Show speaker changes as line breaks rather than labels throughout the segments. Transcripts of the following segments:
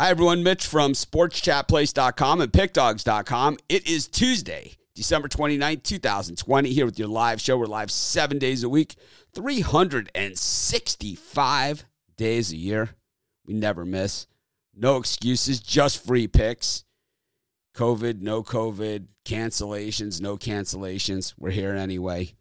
Hi, everyone. Mitch from sportschatplace.com and pickdogs.com. It is Tuesday, December 29th, 2020, here with your live show. We're live seven days a week, 365 days a year. We never miss. No excuses, just free picks. COVID, no COVID, cancellations, no cancellations. We're here anyway.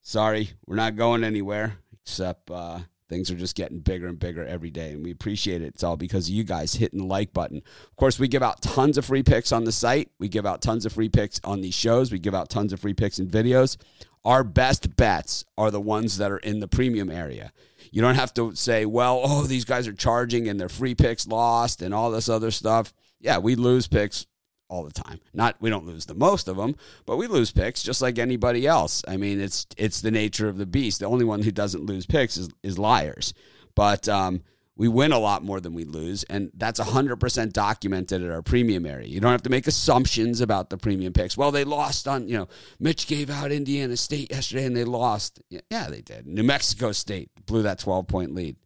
Sorry, we're not going anywhere except uh, Things are just getting bigger and bigger every day, and we appreciate it. It's all because of you guys hitting the like button. Of course, we give out tons of free picks on the site. We give out tons of free picks on these shows. We give out tons of free picks and videos. Our best bets are the ones that are in the premium area. You don't have to say, well, oh, these guys are charging and their free picks lost and all this other stuff. Yeah, we lose picks all the time. Not we don't lose the most of them, but we lose picks just like anybody else. I mean, it's it's the nature of the beast. The only one who doesn't lose picks is is liars. But um, we win a lot more than we lose, and that's 100% documented at our premium area. You don't have to make assumptions about the premium picks. Well, they lost on, you know, Mitch gave out Indiana State yesterday and they lost. Yeah, they did. New Mexico State blew that 12 point lead.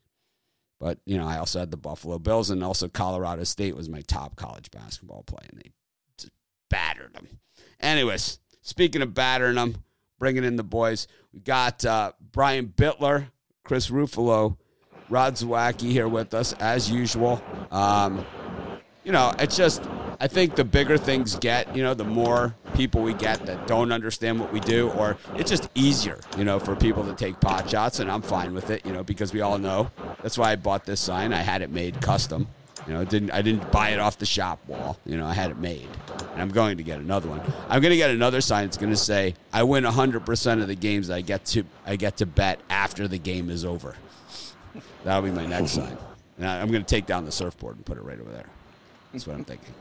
But, you know, I also had the Buffalo Bills and also Colorado State was my top college basketball play, and they battered them. Anyways, speaking of battering them, bringing in the boys, we got uh, Brian Bitler, Chris Ruffalo, Rod Zawacki here with us as usual. Um, you know, it's just I think the bigger things get, you know, the more people we get that don't understand what we do, or it's just easier, you know, for people to take pot shots, and I'm fine with it, you know, because we all know that's why I bought this sign. I had it made custom. You know, didn't I didn't buy it off the shop wall. You know, I had it made, and I'm going to get another one. I'm going to get another sign that's going to say, "I win 100 percent of the games I get to I get to bet after the game is over." That'll be my next sign, and I'm going to take down the surfboard and put it right over there. That's what I'm thinking.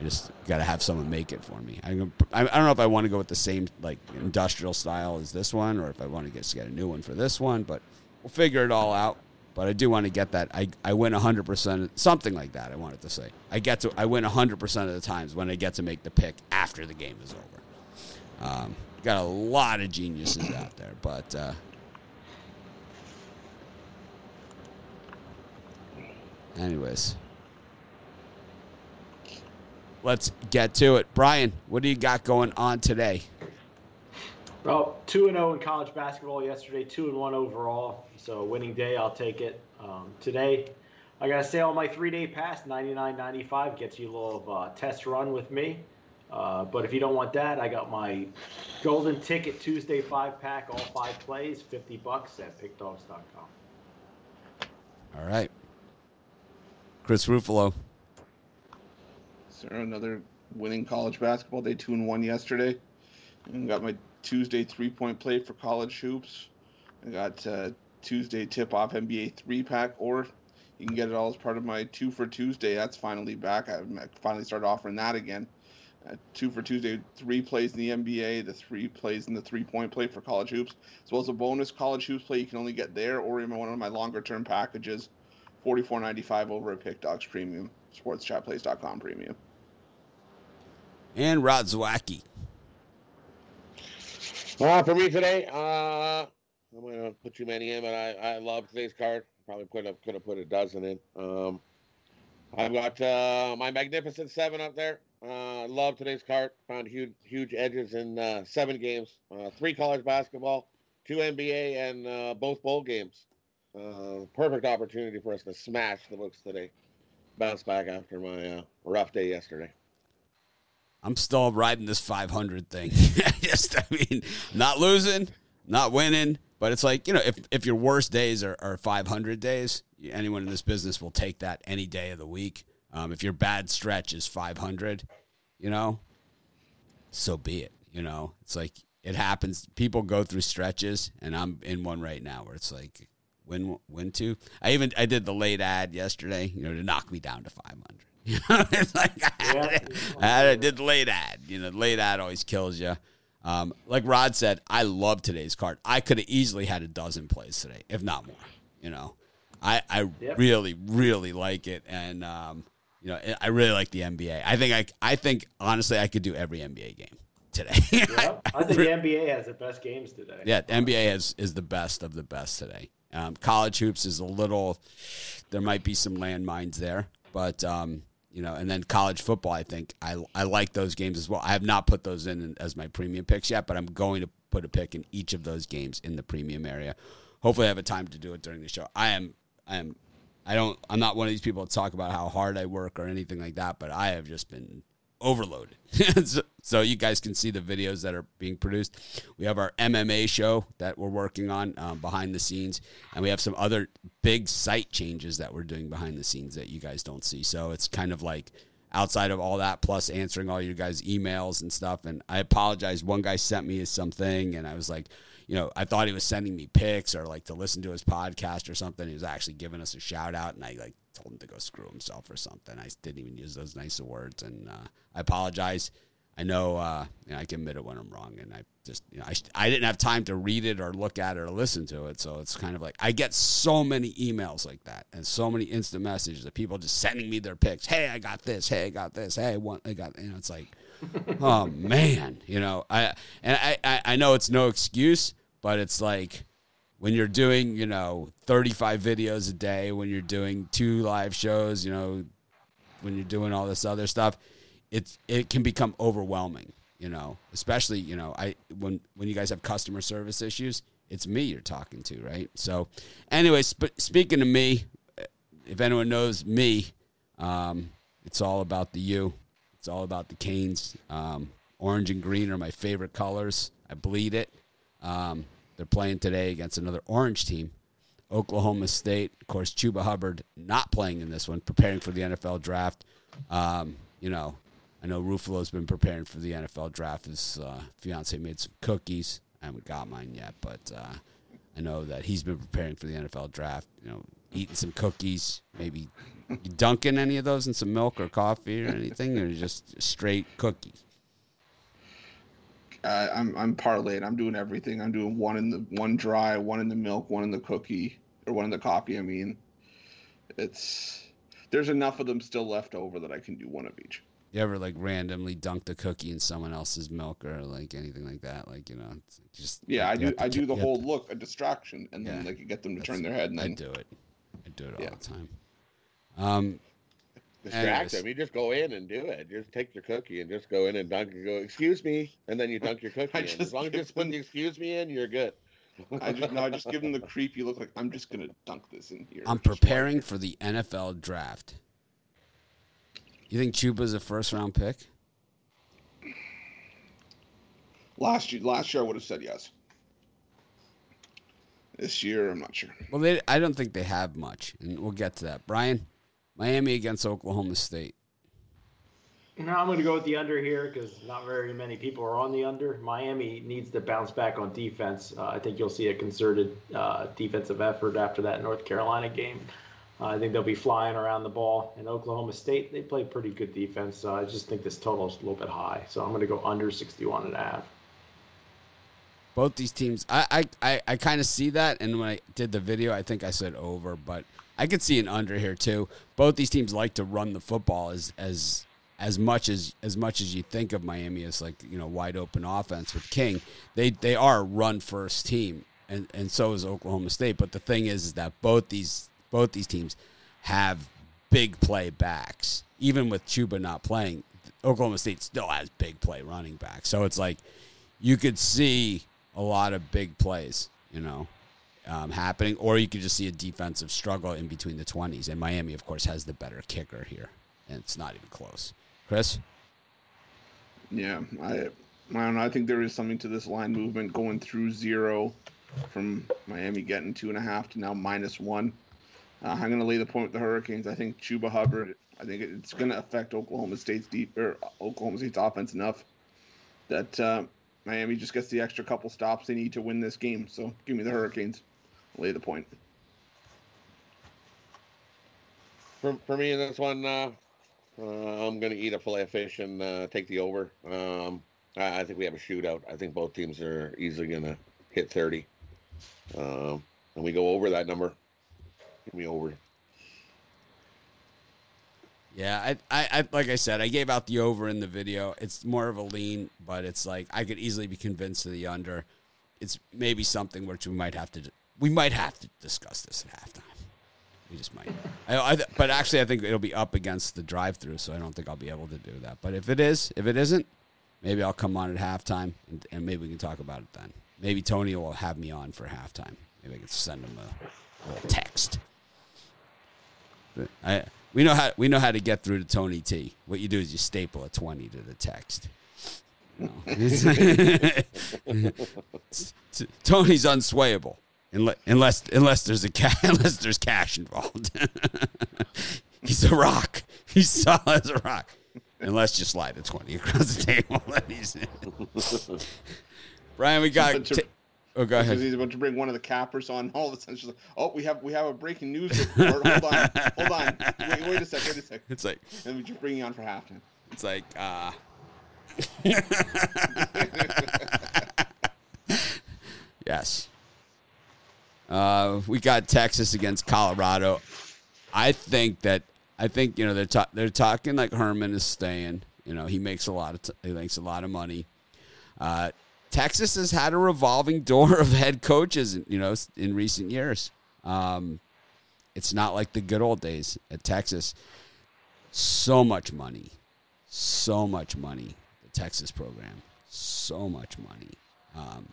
I just got to have someone make it for me. I, I don't know if I want to go with the same like industrial style as this one, or if I want to get, get a new one for this one. But we'll figure it all out but I do want to get that. I, I win 100%, something like that, I wanted to say. I get to, I win 100% of the times when I get to make the pick after the game is over. Um, got a lot of geniuses out there, but. Uh, anyways, let's get to it. Brian, what do you got going on today?
Well, two and zero oh in college basketball yesterday, two and one overall. So winning day, I'll take it. Um, today, I gotta say on my three day pass, 99.95 gets you a little uh, test run with me. Uh, but if you don't want that, I got my golden ticket Tuesday five pack, all five plays, 50 bucks at pickdogs.com.
All right, Chris Ruffalo.
Sir, another winning college basketball day, two and one yesterday, and got my Tuesday three point play for college hoops. I got uh, Tuesday tip off NBA three pack, or you can get it all as part of my two for Tuesday. That's finally back. I finally started offering that again. Uh, two for Tuesday, three plays in the NBA, the three plays in the three point play for college hoops, as well as a bonus college hoops play you can only get there or in one of my longer term packages, forty four ninety five over at Pick Dogs Premium, sportschatplace.com Premium.
And Rod Zawacki.
Uh, for me today, uh, I'm gonna put too many in, but I, I love today's card. Probably could have could have put a dozen in. Um, I've got uh, my magnificent seven up there. Uh, love today's card. Found huge huge edges in uh, seven games, uh, three college basketball, two NBA, and uh, both bowl games. Uh, perfect opportunity for us to smash the books today. Bounce back after my uh, rough day yesterday.
I'm still riding this 500 thing. Just, I mean, not losing, not winning, but it's like you know, if if your worst days are, are 500 days, anyone in this business will take that any day of the week. Um, if your bad stretch is 500, you know, so be it. You know, it's like it happens. People go through stretches, and I'm in one right now where it's like win win two. I even I did the late ad yesterday, you know, to knock me down to 500. You know, it's like I, I did late ad. You know, late ad always kills you. Um, like Rod said, I love today's card. I could have easily had a dozen plays today, if not more. You know, I I yep. really really like it, and um, you know, I really like the NBA. I think I I think honestly, I could do every NBA game today.
I think the NBA has the best games today.
Yeah, NBA has is the best of the best today. Um, college hoops is a little, there might be some landmines there. but um, you know, and then college football. I think I I like those games as well. I have not put those in as my premium picks yet, but I'm going to put a pick in each of those games in the premium area. Hopefully, I have a time to do it during the show. I am I am I don't I'm not one of these people to talk about how hard I work or anything like that, but I have just been overloaded. so, so, you guys can see the videos that are being produced. We have our MMA show that we're working on um, behind the scenes, and we have some other big site changes that we're doing behind the scenes that you guys don't see. So it's kind of like outside of all that, plus answering all you guys' emails and stuff. And I apologize. One guy sent me something, and I was like, you know, I thought he was sending me pics or like to listen to his podcast or something. He was actually giving us a shout out, and I like told him to go screw himself or something. I didn't even use those nicer words, and uh, I apologize. I know, uh, you know, I can admit it when I'm wrong, and I just, you know, I, I didn't have time to read it or look at it or listen to it, so it's kind of like I get so many emails like that and so many instant messages of people just sending me their pics. Hey, I got this. Hey, I got this. Hey, what I got. You know, it's like, oh man, you know, I and I, I know it's no excuse, but it's like when you're doing, you know, 35 videos a day, when you're doing two live shows, you know, when you're doing all this other stuff, it's it can become overwhelming, you know, especially, you know, I when when you guys have customer service issues, it's me you're talking to, right? So, anyway, sp- speaking to me, if anyone knows me, um, it's all about the U. It's all about the Canes. Um, orange and green are my favorite colors. I bleed it. Um, they're playing today against another orange team, Oklahoma State. Of course, Chuba Hubbard not playing in this one, preparing for the NFL draft. Um, you know, I know Ruffalo's been preparing for the NFL draft. His uh, fiance made some cookies. I haven't got mine yet, but uh, I know that he's been preparing for the NFL draft. You know, eating some cookies, maybe dunking any of those in some milk or coffee or anything, or just straight cookies.
Uh, I'm I'm parlaying. I'm doing everything. I'm doing one in the one dry, one in the milk, one in the cookie, or one in the coffee. I mean, it's there's enough of them still left over that I can do one of each.
You ever like randomly dunk the cookie in someone else's milk or like anything like that? Like you know, just
yeah, I do. I do the whole look a distraction, and then like you get them to turn their head. And then,
I do it. I do it all yeah. the time. Um,
distract them. You just go in and do it. Just take your cookie and just go in and dunk and go, excuse me, and then you dunk your cookie. in. As long as you just put the excuse me in, you're good.
I just no, I just give them the creepy look like I'm just gonna dunk this in here.
I'm preparing for the NFL draft. You think Chuba's a first round pick?
Last year, last year I would have said yes. This year, I'm not sure.
Well, they, I don't think they have much, and we'll get to that. Brian, Miami against Oklahoma State.
No, I'm going to go with the under here because not very many people are on the under. Miami needs to bounce back on defense. Uh, I think you'll see a concerted uh, defensive effort after that North Carolina game. Uh, I think they'll be flying around the ball. In Oklahoma State, they play pretty good defense. So I just think this total is a little bit high. So I'm going to go under 61 and a half.
Both these teams, I I, I, I kind of see that. And when I did the video, I think I said over, but I could see an under here too. Both these teams like to run the football as as as much as as much as you think of Miami as like you know wide open offense with King. They they are a run first team, and and so is Oklahoma State. But the thing is, is that both these both these teams have big play backs. Even with Chuba not playing, Oklahoma State still has big play running backs. So it's like you could see a lot of big plays. You know, um, happening, or you could just see a defensive struggle in between the 20s. And Miami, of course, has the better kicker here, and it's not even close. Chris?
Yeah, I, I don't know. I think there is something to this line movement going through zero from Miami getting two and a half to now minus one. Uh, I'm going to lay the point with the Hurricanes. I think Chuba Hubbard. I think it's going to affect Oklahoma State's deep or Oklahoma State's offense enough that uh, Miami just gets the extra couple stops they need to win this game. So give me the Hurricanes lay the point.
For, for me in this one, uh, uh, I'm going to eat a fillet of fish and uh, take the over. Um, I, I, think we have a shootout. I think both teams are easily going to hit 30. Um, and we go over that number. Give me over.
Yeah, I, I, I, like I said, I gave out the over in the video. It's more of a lean, but it's like I could easily be convinced of the under. It's maybe something which we might have to we might have to discuss this at halftime. We just might. I, I, but actually, I think it'll be up against the drive-through, so I don't think I'll be able to do that. But if it is, if it isn't, maybe I'll come on at halftime, and, and maybe we can talk about it then. Maybe Tony will have me on for halftime. Maybe I can send him a, a text. I, we know how we know how to get through to Tony T. What you do is you staple a twenty to the text. No. Tony's unswayable unless unless unless there's a ca- unless there's cash involved. He's a rock. He's solid as a rock. Unless you slide a twenty across the table, then he's in. Brian, we got.
To-
T- oh, go ahead.
he's about to bring one of the cappers on. All of a sudden, she's like, "Oh, we have we have a breaking news report. hold on, hold on. Wait, wait a sec. Wait a sec.
It's like
Let me just bring you on for halftime."
it's like uh yes. Uh, we got Texas against Colorado. I think that I think you know they're ta- they're talking like Herman is staying. You know he makes a lot of t- he makes a lot of money. Uh, Texas has had a revolving door of head coaches. You know in recent years. Um, it's not like the good old days at Texas. So much money, so much money. The Texas program, so much money. Um,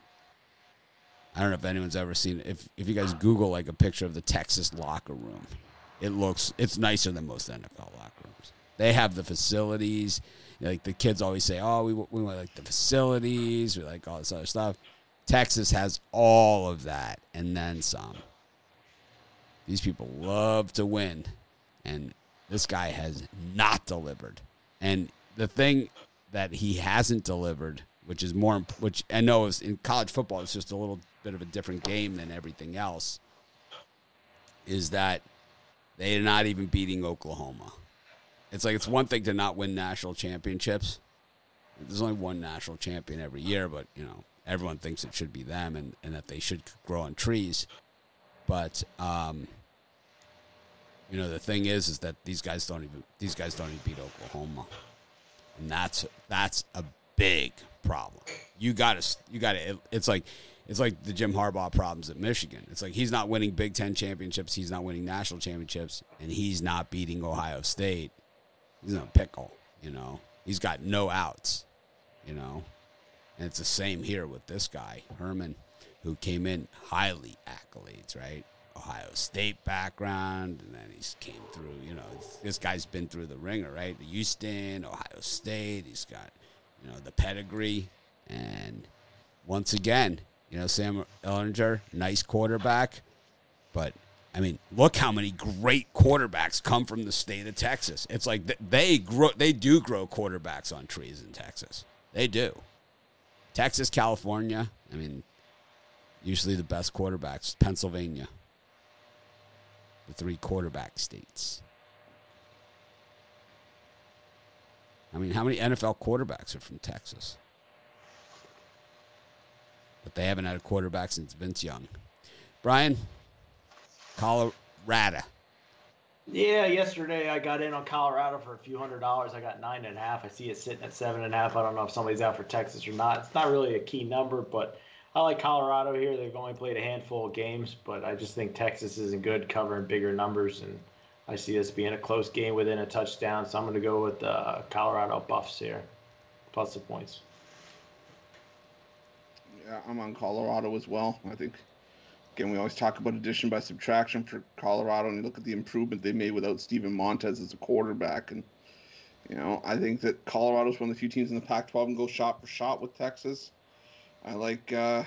I don't know if anyone's ever seen if if you guys Google like a picture of the Texas locker room, it looks it's nicer than most NFL locker rooms. They have the facilities. Like the kids always say, "Oh, we we want like the facilities, we like all this other stuff." Texas has all of that and then some. These people love to win, and this guy has not delivered. And the thing that he hasn't delivered, which is more, which I know is in college football, it's just a little bit of a different game than everything else, is that they're not even beating Oklahoma. It's like it's one thing to not win national championships. There's only one national champion every year, but you know everyone thinks it should be them and, and that they should grow on trees. But um, you know the thing is, is that these guys don't even these guys don't even beat Oklahoma, and that's that's a big problem. You got to you got to. It's like it's like the Jim Harbaugh problems at Michigan. It's like he's not winning Big Ten championships, he's not winning national championships, and he's not beating Ohio State. He's in a pickle. You know, he's got no outs. You know, and it's the same here with this guy Herman, who came in highly accolades, right? Ohio State background, and then he's came through. You know, this guy's been through the ringer, right? Houston, Ohio State. He's got, you know, the pedigree, and once again, you know, Sam Ehlinger, nice quarterback, but I mean, look how many great quarterbacks come from the state of Texas. It's like they grow, they do grow quarterbacks on trees in Texas. They do. Texas, California. I mean, usually the best quarterbacks. Pennsylvania, the three quarterback states. I mean, how many NFL quarterbacks are from Texas? They haven't had a quarterback since Vince Young. Brian, Colorado.
Yeah, yesterday I got in on Colorado for a few hundred dollars. I got nine and a half. I see it sitting at seven and a half. I don't know if somebody's out for Texas or not. It's not really a key number, but I like Colorado here. They've only played a handful of games, but I just think Texas isn't good covering bigger numbers, and I see this being a close game within a touchdown. So I'm going to go with uh, Colorado Buffs here, plus the points.
Yeah, I'm on Colorado as well. I think again we always talk about addition by subtraction for Colorado, and you look at the improvement they made without Steven Montez as a quarterback, and you know I think that Colorado's one of the few teams in the Pac-12 and go shot for shot with Texas. I like uh,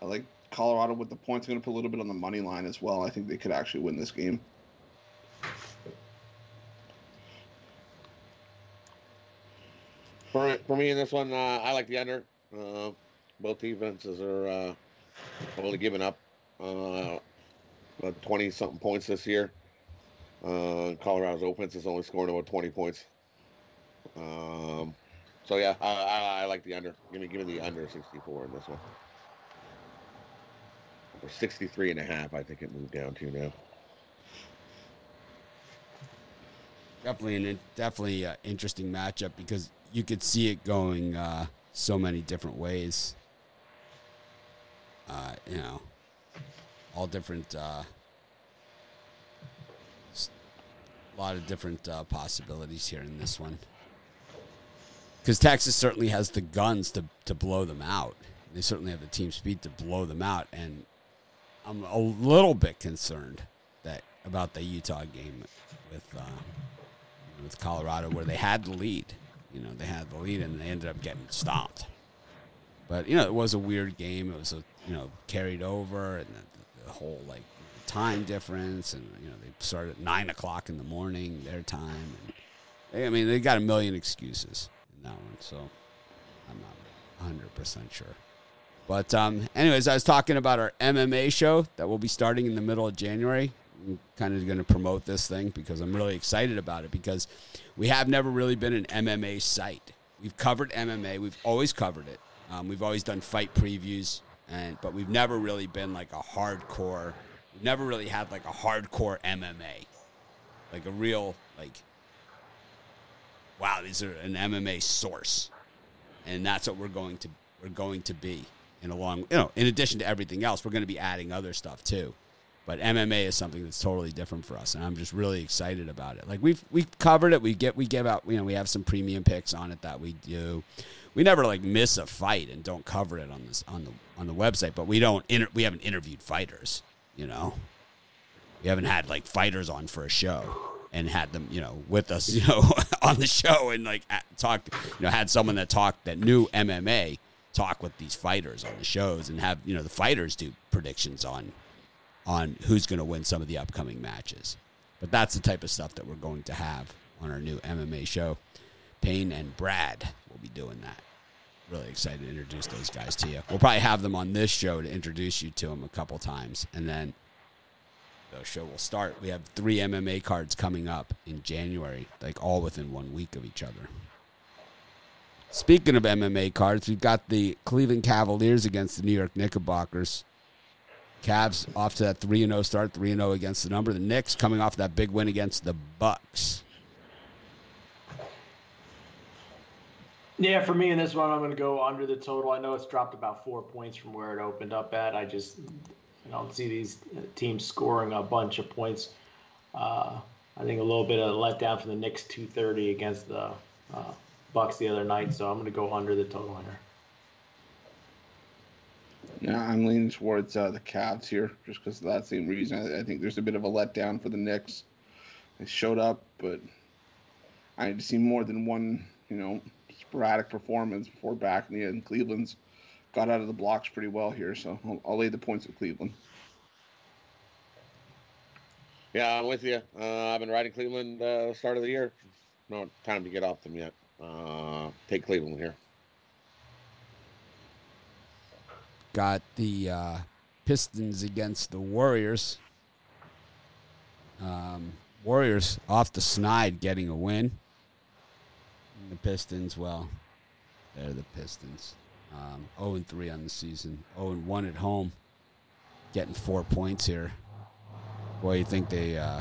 I like Colorado with the points. I'm going to put a little bit on the money line as well. I think they could actually win this game.
For, for me in this one, uh, I like the under. Uh, both defenses are uh, only giving up uh, about 20 something points this year. Uh, Colorado's offense is only scoring about 20 points. Um, so yeah, I, I, I like the under. Give me give me the under 64 in this one. Or 63 and a half, I think it moved down to now.
Definitely an definitely uh, interesting matchup because you could see it going uh, so many different ways. Uh, you know, all different uh, a lot of different uh, possibilities here in this one. Because Texas certainly has the guns to, to blow them out. They certainly have the team speed to blow them out. And I'm a little bit concerned that about the Utah game with uh, with Colorado, where they had the lead. You know, they had the lead and they ended up getting stopped. But you know, it was a weird game. It was a you know carried over, and the, the whole like time difference, and you know they started at nine o'clock in the morning their time. They, I mean, they got a million excuses in that one, so I'm not hundred percent sure. But um, anyways, I was talking about our MMA show that will be starting in the middle of January. I'm kind of going to promote this thing because I'm really excited about it because we have never really been an MMA site. We've covered MMA. We've always covered it. Um, we've always done fight previews, and but we've never really been like a hardcore. We've never really had like a hardcore MMA, like a real like. Wow, these are an MMA source, and that's what we're going to we're going to be. And along, you know, in addition to everything else, we're going to be adding other stuff too. But MMA is something that's totally different for us, and I'm just really excited about it. Like we've we've covered it. We get we give out, you know, we have some premium picks on it that we do. We never like miss a fight and don't cover it on this on the on the website. But we don't inter- we haven't interviewed fighters. You know, we haven't had like fighters on for a show and had them, you know, with us, you know, on the show and like talked, you know, had someone that talked that knew MMA talk with these fighters on the shows and have you know the fighters do predictions on on who's going to win some of the upcoming matches. But that's the type of stuff that we're going to have on our new MMA show. Payne and Brad will be doing that. Really excited to introduce those guys to you. We'll probably have them on this show to introduce you to them a couple times, and then the show will start. We have three MMA cards coming up in January, like all within one week of each other. Speaking of MMA cards, we've got the Cleveland Cavaliers against the New York Knickerbockers. Cavs off to that 3 0 start, 3 0 against the number. The Knicks coming off that big win against the Bucks.
Yeah, for me in this one, I'm going to go under the total. I know it's dropped about four points from where it opened up at. I just I don't see these teams scoring a bunch of points. Uh, I think a little bit of letdown for the Knicks 230 against the uh, Bucks the other night, so I'm going to go under the total here.
Yeah, I'm leaning towards uh, the Cavs here, just because of that same reason. I, I, think there's a bit of a letdown for the Knicks. They showed up, but I need to see more than one, you know, sporadic performance before backing it. And Cleveland's got out of the blocks pretty well here, so I'll, I'll lay the points with Cleveland.
Yeah, I'm with you. Uh, I've been riding Cleveland uh, start of the year. No time to get off them yet. Uh, take Cleveland here.
Got the uh, Pistons against the Warriors. Um, Warriors off the snide getting a win. And the Pistons, well, they're the Pistons. Um, 0 and 3 on the season. 0 and 1 at home. Getting four points here. Boy, you think they. Uh,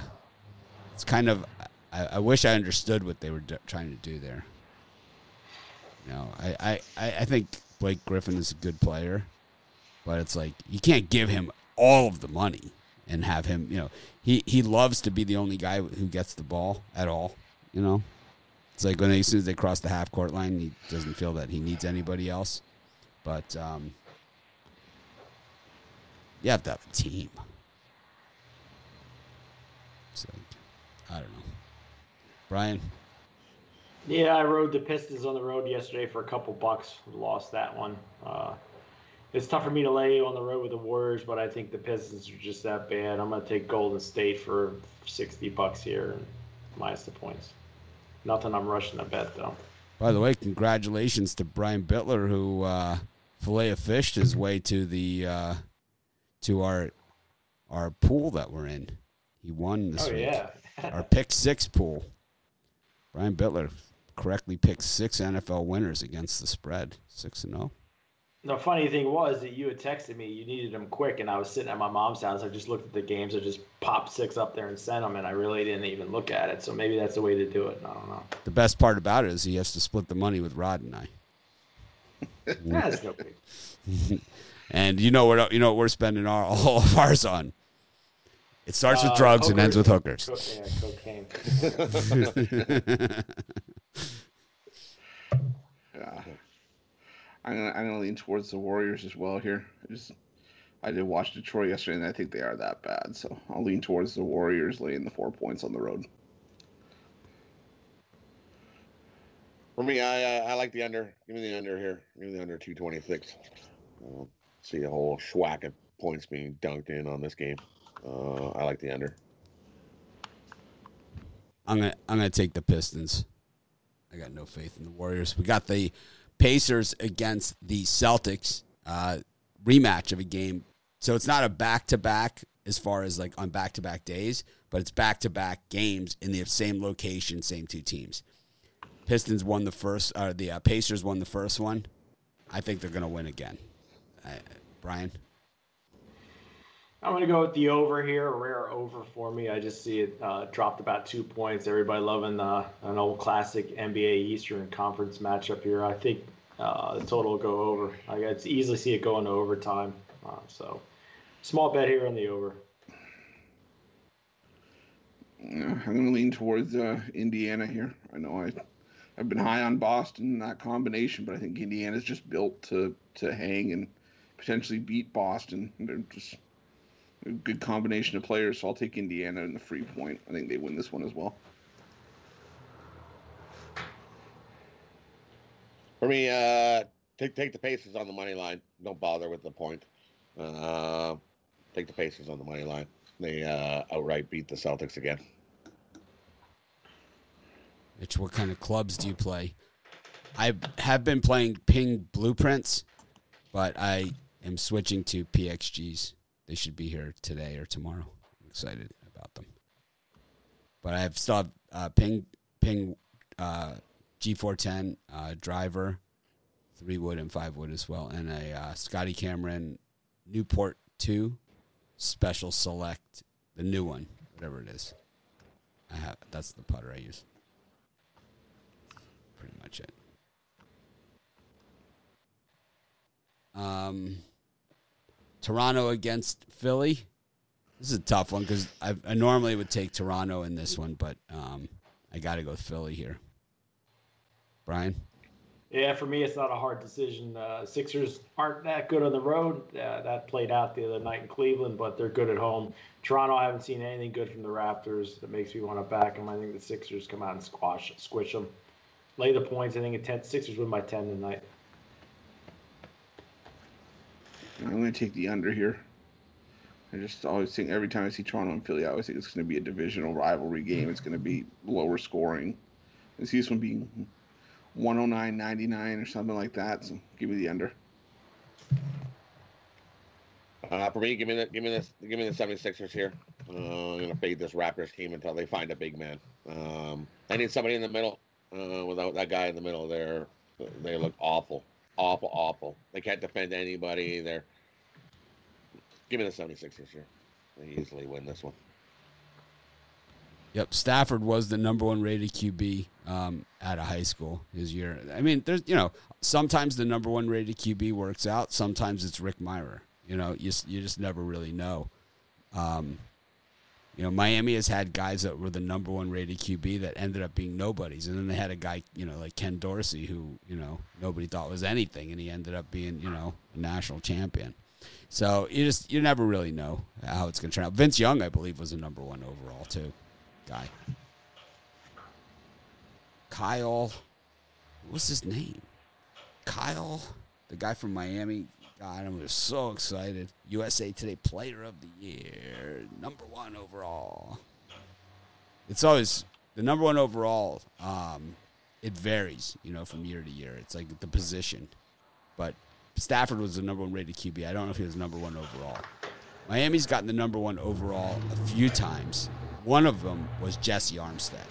it's kind of. I, I, wish I understood what they were do- trying to do there. You know, I, I, I think Blake Griffin is a good player, but it's like you can't give him all of the money and have him. You know, he he loves to be the only guy who gets the ball at all. You know, it's like when they, as soon as they cross the half court line, he doesn't feel that he needs anybody else. But um, you have to have a team. So I don't know, Brian.
Yeah, I rode the Pistons on the road yesterday for a couple bucks. Lost that one. Uh, it's tough for me to lay on the road with the Warriors, but I think the Pistons are just that bad. I'm going to take Golden State for 60 bucks here, minus the points. Nothing I'm rushing to bet, though.
By the way, congratulations to Brian Bitler, who uh, fillet of fished his way to the uh, to our our pool that we're in. He won this
oh,
week.
yeah.
our pick six pool. Brian Bitler correctly picked six NFL winners against the spread, six and zero.
The funny thing was that you had texted me you needed them quick, and I was sitting at my mom's house. I just looked at the games. I just popped six up there and sent them, and I really didn't even look at it. So maybe that's the way to do it. I don't know.
The best part about it is he has to split the money with Rod and I.
that's no big.
and you know what? You know what we're spending our, all of ours on. It starts with
Uh,
drugs and ends with
hookers.
hookers.
Co- yeah, cocaine.
Yeah. I'm gonna I'm gonna lean towards the Warriors as well here. I just I did watch Detroit yesterday and I think they are that bad, so I'll lean towards the Warriors laying the four points on the road.
For me, I uh, I like the under. Give me the under here. Give me the under two twenty six. Uh, see a whole schwack of points being dunked in on this game. Uh, I like the under.
I'm gonna I'm gonna take the Pistons. I got no faith in the Warriors. We got the Pacers against the Celtics uh, rematch of a game. So it's not a back to back as far as like on back to back days, but it's back to back games in the same location, same two teams. Pistons won the first, or the uh, Pacers won the first one. I think they're gonna win again. Uh, Brian,
I'm going to go with the over here, a rare over for me. I just see it uh, dropped about two points. Everybody loving uh, an old classic NBA Eastern Conference matchup here. I think uh, the total will go over. I could easily see it going to overtime. Uh, so, small bet here on the over.
I'm gonna lean towards uh, Indiana here. I know I I've been high on Boston that combination, but I think Indiana's just built to to hang and potentially beat Boston. They're just a good combination of players, so I'll take Indiana in the free point. I think they win this one as well.
For me, uh, take take the Pacers on the money line. Don't bother with the point. Uh, take the Pacers on the money line. They uh, outright beat the Celtics again.
Mitch, what kind of clubs do you play? I have been playing Ping Blueprints, but I am switching to PXGs. They should be here today or tomorrow. I'm excited about them. But I have still have uh, Ping Ping uh, G410 uh, driver, three wood and five wood as well, and a uh, Scotty Cameron Newport two special select, the new one, whatever it is. I have that's the putter I use. Pretty much it. Um, Toronto against Philly. This is a tough one because I, I normally would take Toronto in this one, but um, I got to go Philly here. Brian,
Yeah, for me, it's not a hard decision. Uh, Sixers aren't that good on the road. Uh, that played out the other night in Cleveland, but they're good at home. Toronto, I haven't seen anything good from the Raptors that makes me want to back them. I think the Sixers come out and squash, squish them. Lay the points. I think a 10, Sixers win by 10 tonight.
I'm going to take the under here. I just always think every time I see Toronto and Philly, I always think it's going to be a divisional rivalry game. It's going to be lower scoring. I see this one being 109 99 or something like that. So give me the under.
Uh, for me, give me the give me this give me the 76ers here. Uh, I'm gonna fade this Raptors team until they find a big man. Um, I need somebody in the middle. Uh, without that guy in the middle, there they look awful, awful, awful. They can't defend anybody. They're give me the 76ers here. They easily win this one.
Yep, Stafford was the number one rated QB um, out of high school his year. I mean, there's you know sometimes the number one rated QB works out. Sometimes it's Rick Mirer. You know, you you just never really know. Um, you know, Miami has had guys that were the number one rated QB that ended up being nobodies, and then they had a guy you know like Ken Dorsey who you know nobody thought was anything, and he ended up being you know a national champion. So you just you never really know how it's going to turn out. Vince Young, I believe, was the number one overall too guy. Kyle, what's his name? Kyle, the guy from Miami. God, I'm just so excited. USA Today Player of the Year, number one overall. It's always the number one overall. Um, it varies, you know, from year to year. It's like the position, but Stafford was the number one rated QB. I don't know if he was number one overall. Miami's gotten the number one overall a few times. One of them was Jessie Armstead.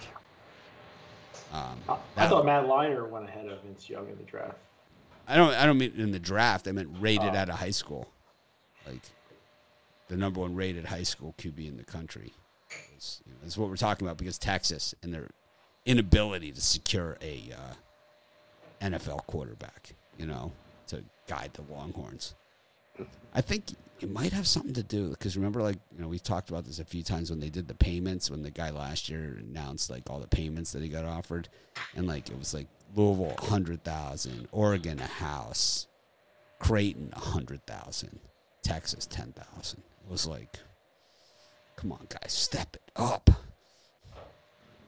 Um,
I, I thought Matt Leinart went ahead of Vince Young in the draft.
I don't. I don't mean in the draft. I meant rated
Oh.
out of high school, like the number one rated high school QB in the country. Is, you know, that's what we're talking about because Texas and their inability to secure a uh, NFL quarterback, you know, to guide the Longhorns. I think it might have something to do because remember, like you know, we talked about this a few times when they did the payments when the guy last year announced like all the payments that he got offered, and like it was like Louisville hundred thousand, Oregon a house, Creighton a hundred thousand, Texas ten thousand. It was like, come on, guys, step it up.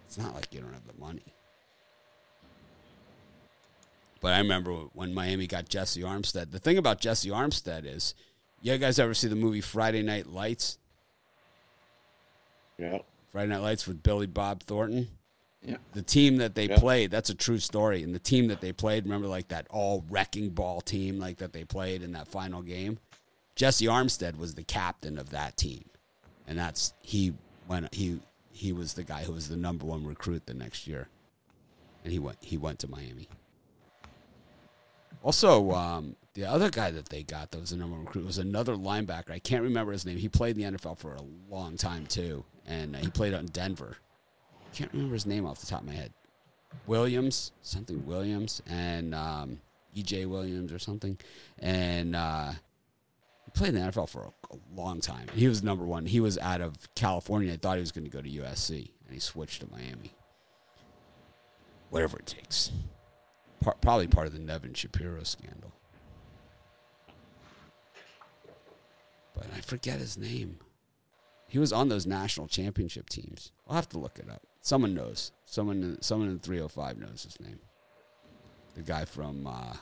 It's not like you don't have the money. But I remember when Miami got Jessie Armstead. The thing about Jessie Armstead is, you guys ever see the movie Friday Night Lights?
Yeah.
Friday Night Lights with Billy Bob Thornton.
Yeah.
The team that they
Yeah.
played, that's a true story. And the team that they played, remember like that all wrecking ball team like that they played in that final game? Jessie Armstead was the captain of that team. And that's he went he he was the guy who was the number one recruit the next year. And he went he went to Miami. Also, um, the other guy that they got that was the number one recruit was another linebacker. I can't remember his name. He played in the NFL for a long time too, and uh, he played out in Denver. Can't remember his name off the top of my head. Williams, something Williams, and um, EJ Williams or something, and uh, he played in the NFL for a, a long time. He was number one. He was out of California. I thought he was going to go to USC, and he switched to Miami. Whatever it takes. Probably part of the Nevin Shapiro scandal. But I forget his name. He was on those national championship teams. I'll have to look it up. Someone knows. Someone, someone in 305 knows his name. The guy from, uh,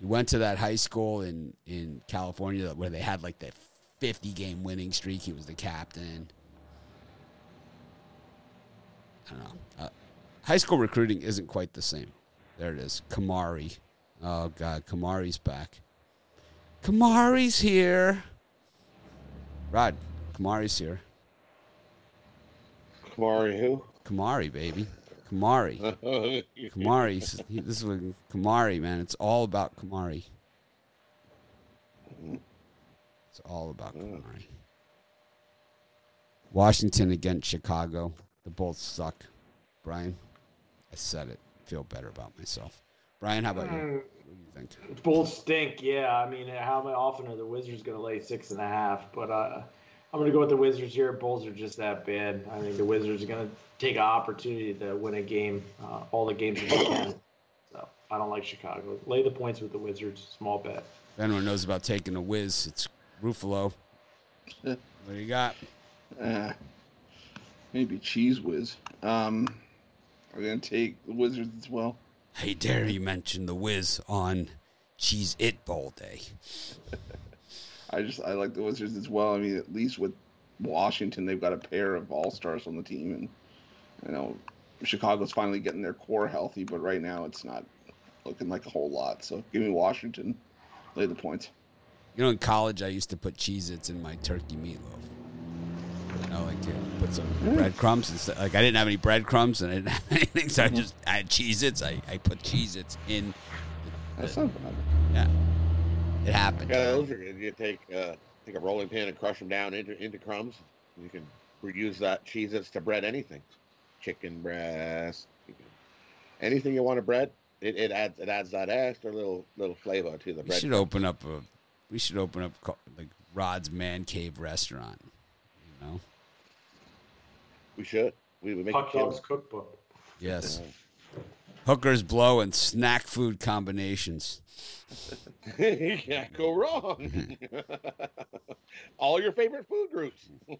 he went to that high school in, in California where they had like that 50 game winning streak. He was the captain. I don't know. Uh, high school recruiting isn't quite the same. There it is. Kamari. Oh, God. Kamari's back. Kamari's here. Rod, Kamari's here.
Kamari who?
Kamari, baby. Kamari. Kamari. This is what Kamari, man. It's all about Kamari. It's all about Kamari. Washington against Chicago. The both suck. Brian, I said it. Feel better about myself. Brian, how about you?
Mm,
What do you think?
Both stink, yeah. I mean, how often are the Wizards going to lay six and a half? But uh, I'm going to go with the Wizards here. Bulls are just that bad. I think the Wizards are going to take an opportunity to win a game, uh, all the games that they can. So I don't like Chicago. Lay the points with the Wizards. Small bet.
If anyone knows about taking a whiz, it's Ruffalo. what do you got?
Uh, maybe Cheez Whiz. Um, I'm gonna take the Wizards as well.
Hey, dare you mention the whiz on Cheez It Bowl Day?
I just I like the Wizards as well. I mean, at least with Washington, they've got a pair of all stars on the team, and you know, Chicago's finally getting their core healthy, but right now it's not looking like a whole lot. So give me Washington, lay the points.
You know, in college, I used to put Cheez Its in my turkey meatloaf. Know, like to put some breadcrumbs. And stuff. Like, I didn't have any breadcrumbs and I didn't have anything, so I just I had Cheez Its. I, I put Cheez Its in.
That's not bad.
Yeah. It happened.
Yeah, those are good. You take uh, take a rolling pin and crush them down into into crumbs. You can reuse that Cheez Its to bread anything, chicken breast, you can- anything you want to bread. It, it adds it adds that extra little little flavor to the
We
bread.
should open up a. We should open up like Rod's Man Cave restaurant. You know.
We should. We would make
Hot
it.
Dogs Cookbook.
Yes. Hookers blow and snack food combinations.
you can't go wrong. All your favorite food groups.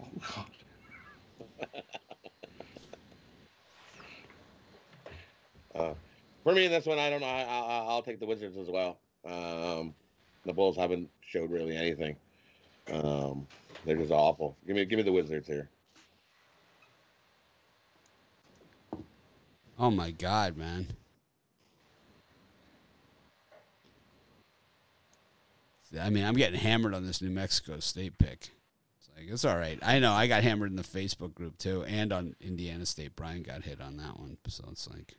Oh God.
Uh, for me, this one I don't know. I, I, I'll take the Wizards as well. Um, the Bulls haven't showed really anything. Um, they're just awful. Give me give me the Wizards here.
Oh my god, man. I mean, I'm getting hammered on this New Mexico State pick. It's like it's all right. I know I got hammered in the Facebook group too, and on Indiana State. Brian got hit on that one, so it's like,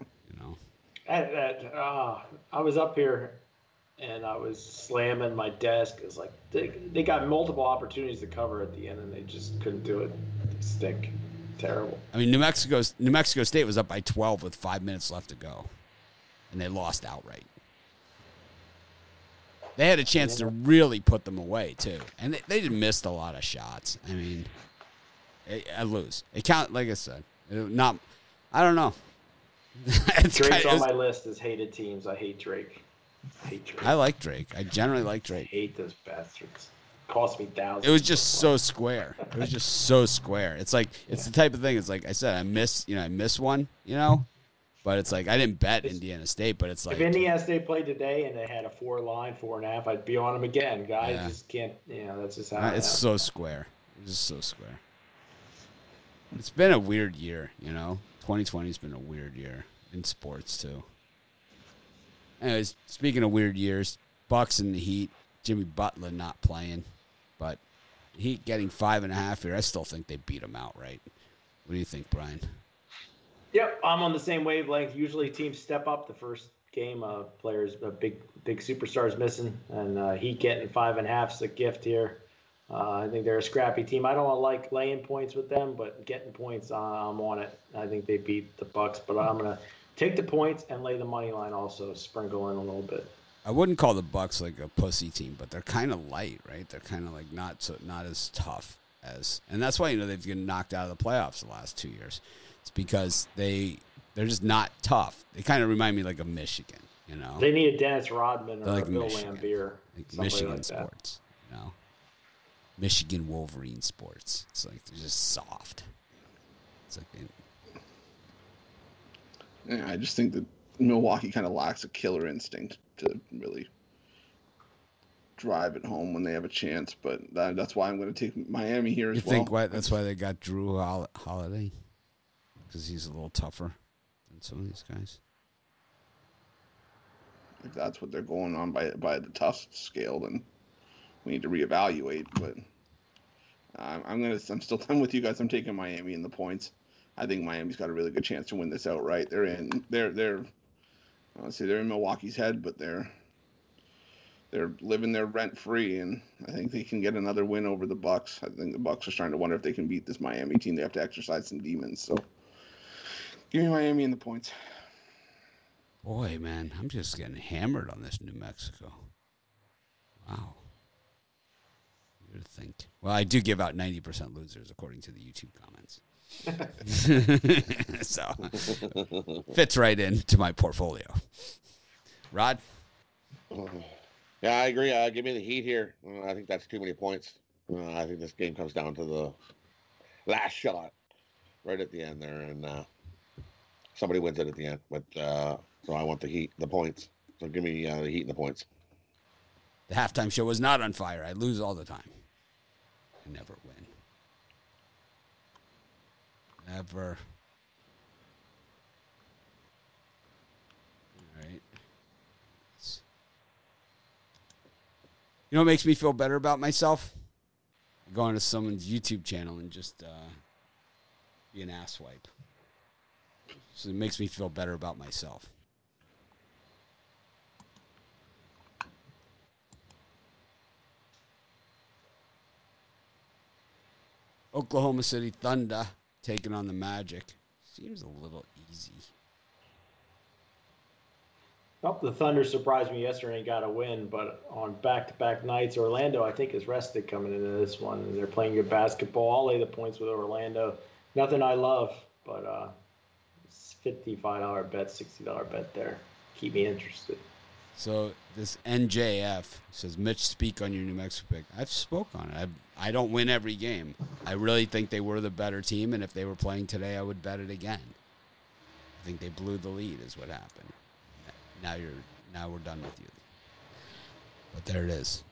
you know,
That, that, uh, I was up here and I was slamming my desk. It's like they, they got multiple opportunities to cover at the end and they just couldn't do it. They stink. Terrible.
I mean, New Mexico's New Mexico State was up by 12 with five minutes left to go, and they lost outright. They had a chance to really put them away too, and they, they missed a lot of shots. I mean, I, I lose. It count like I said, it, not. I don't know.
Drake's kinda, on my list as hated teams. I hate Drake.
I hate Drake. I like Drake. I generally like Drake.
I hate those bastards. Cost me thousands.
It was just so square. It was just so square. It's like it's the type of thing. It's like I said, I miss you know I miss one. You know, but it's like I didn't bet Indiana State, but it's like
if Indiana State played today and they had a four line, four and a half, I'd be on them again. Guys yeah. just can't. You know, that's just how.
Uh, it's so square. It's just so square. It's been a weird year, you know. 2020 has been a weird year in sports too. Anyways, speaking of weird years, Bucks and the Heat, Jimmy Butler not playing, but Heat getting five and a half here. I still think they beat them out, right? What do you think, Brian?
Yep, I'm on the same wavelength. Usually teams step up the first game. Uh, players, a big big superstars missing, and uh, Heat getting five and a half is a gift here. Uh, I think they're a scrappy team. I don't like laying points with them, but getting points, uh, I'm on it. I think they beat the Bucks, but I'm gonna take the points and lay the money line also, sprinkle in a little bit.
I wouldn't call the Bucks like a pussy team, but they're kind of light, right? They're kind of like not so not as tough as, and that's why you know they've been knocked out of the playoffs the last two years. It's because they they're just not tough. They kind of remind me like of Michigan, you know.
They need a Dennis Rodman or like a Bill Michigan. Laimbeer,
like Michigan like sports, you know. Michigan Wolverine sports. It's like they're just soft. It's like
they... yeah, I just think that Milwaukee kind of lacks a killer instinct to really drive it home when they have a chance. But that, that's why I'm going to take Miami here as
you
well.
You think why, that's why they got Jrue Holiday? because he's a little tougher than some of these guys.
If that's what they're going on by by the tough scale, then we need to reevaluate. But I'm, I'm gonna I'm still I'm with you guys. I'm taking Miami in the points. I think Miami's got a really good chance to win this outright. They're in they're they're I say they're in Milwaukee's head, but they're they're living their rent free, and I think they can get another win over the Bucks. I think the Bucks are starting to wonder if they can beat this Miami team. They have to exercise some demons. So Give me Miami in the points.
Boy, man, I'm just getting hammered on this New Mexico. Wow. You would think. Well, I do give out 90% losers according to the YouTube comments. so fits right into my portfolio. Rod?
Yeah, I agree. Uh, give me the Heat here. Uh, I think that's too many points. Uh, I think this game comes down to the last shot right at the end there. And uh, somebody wins it at the end. But uh, so I want the Heat, the points. So give me uh, the Heat and the points.
The halftime show was not on fire. I lose all the time. Never win. Never. All right. You know what makes me feel better about myself? Going to someone's YouTube channel and just uh, be an asswipe. So it makes me feel better about myself. Oklahoma City Thunder taking on the Magic. Seems a little easy.
Well, the Thunder surprised me yesterday and got a win, but on back-to-back nights, Orlando I think is rested coming into this one, and they're playing good basketball. I'll lay the points with Orlando. Nothing I love, but uh, $55 bet, $60 bet there. Keep me interested.
So this NJF says, Mitch, speak on your New Mexico pick. I've spoke on it. I, I don't win every game. I really think they were the better team, and if they were playing today, I would bet it again. I think they blew the lead, is what happened. Now you're now we're done with you. But there it is.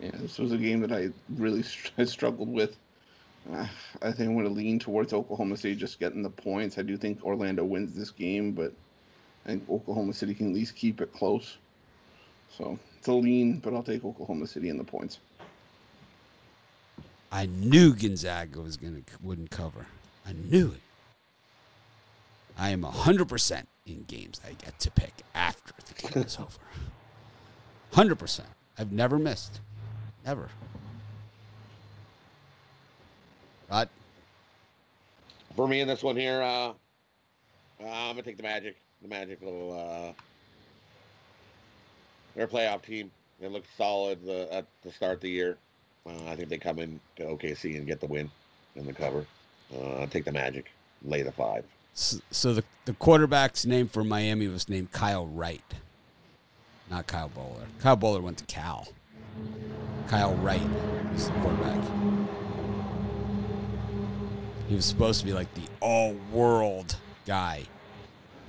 Yeah, this was a game that I really I struggled with. Uh, I think I'm going to lean towards Oklahoma City just getting the points. I do think Orlando wins this game, but I think Oklahoma City can at least keep it close. So it's a lean, but I'll take Oklahoma City in the points.
I knew Gonzaga was going to wouldn't cover. I knew it. I am hundred percent in games I get to pick after the game is over. Hundred percent. I've never missed. Ever. Right.
For me in this one here, uh, uh, I'm gonna take the Magic. The Magic little Uh, they're playoff team. They look solid uh, at the start of the year. Uh, I think they come in to OKC and get the win and the cover. Uh, take the Magic, lay the five.
So, so the the quarterback's name for Miami was named Kyle Wright, not Kyle Bowler. Kyle Bowler went to Cal. Kyle Wright was the quarterback. He was supposed to be like the all-world guy.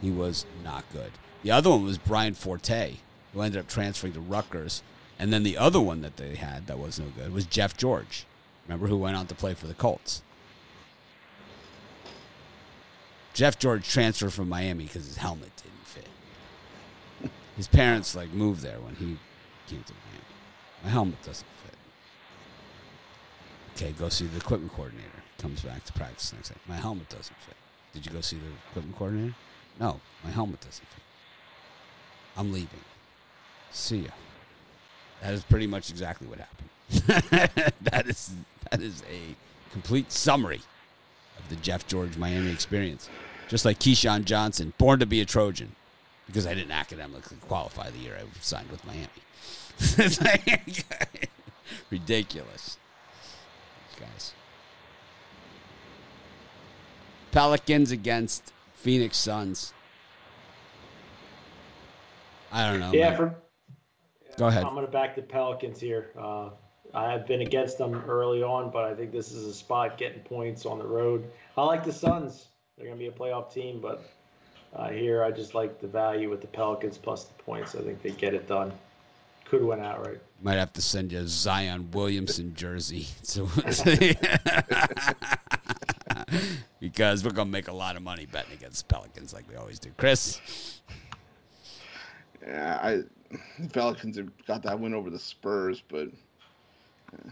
He was not good. The other one was Brian Forte, who ended up transferring to Rutgers. And then the other one that they had that was no good was Jeff George. Remember who went on to play for the Colts? Jeff George transferred from Miami because his helmet didn't fit. His parents like moved there when he came to Miami. My helmet doesn't fit. Okay, go see the equipment coordinator. Comes back to practice next day. My helmet doesn't fit. Did you go see the equipment coordinator? No, my helmet doesn't fit. I'm leaving. See ya. That is pretty much exactly what happened. that is that is a complete summary of the Jeff George Miami experience. Just like Keyshawn Johnson, born to be a Trojan, because I didn't academically qualify the year I signed with Miami. It's like ridiculous. These guys. Pelicans against Phoenix Suns. I don't know.
Yeah, for,
Go ahead.
I'm going to back the Pelicans here. Uh, I have been against them early on, but I think this is a spot getting points on the road. I like the Suns. They're going to be a playoff team, but uh, here I just like the value with the Pelicans plus the points. I think they get it done. Could win outright.
Might have to send you a Zion Williamson jersey. So, because we're gonna make a lot of money betting against Pelicans like we always do. Chris,
Yeah, I the Pelicans have got that win over the Spurs, but uh,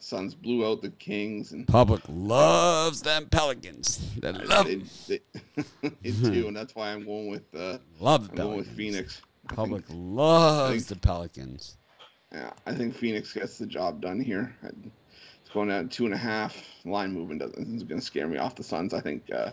Suns blew out the Kings and
public loves them Pelicans. They love,
they, they, they do, and that's why I'm going with uh,
love the
I'm going with
Pelicans.
Phoenix. I
Public
think,
loves
think-
the Pelicans.
yeah, I think Phoenix gets the job done here. It's going at two and a half. Line movement doesn't is going to scare me off the Suns. I think uh,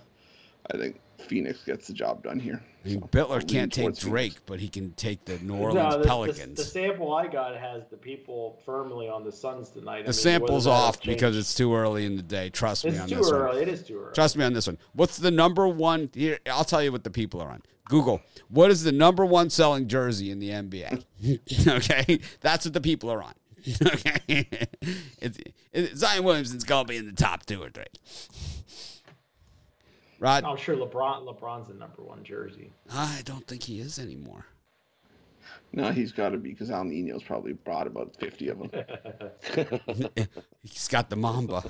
I think Phoenix gets the job done here.
I mean,
So,
Bittler can't take Drake,
Phoenix.
but he can take the New Orleans
the, the-
Pelicans.
The, sample I got has the people firmly on the Suns tonight. I
The
mean,
sample's
whether
off because it's too early in the day. Trust me on
too
this one.
early. It is too early.
Trust me on this one. What's the number one? Here, I'll tell you what the people are on. Google. What is the number one selling jersey in the NBA? okay, that's what the people are on. okay, it's, it, Zion Williamson's gonna be in the top two or three. Rod,
I'm sure LeBron LeBron's the number one jersey.
I don't think he is anymore.
No, he's got to be because Al Nino's probably brought about fifty of them.
He's got the Mamba.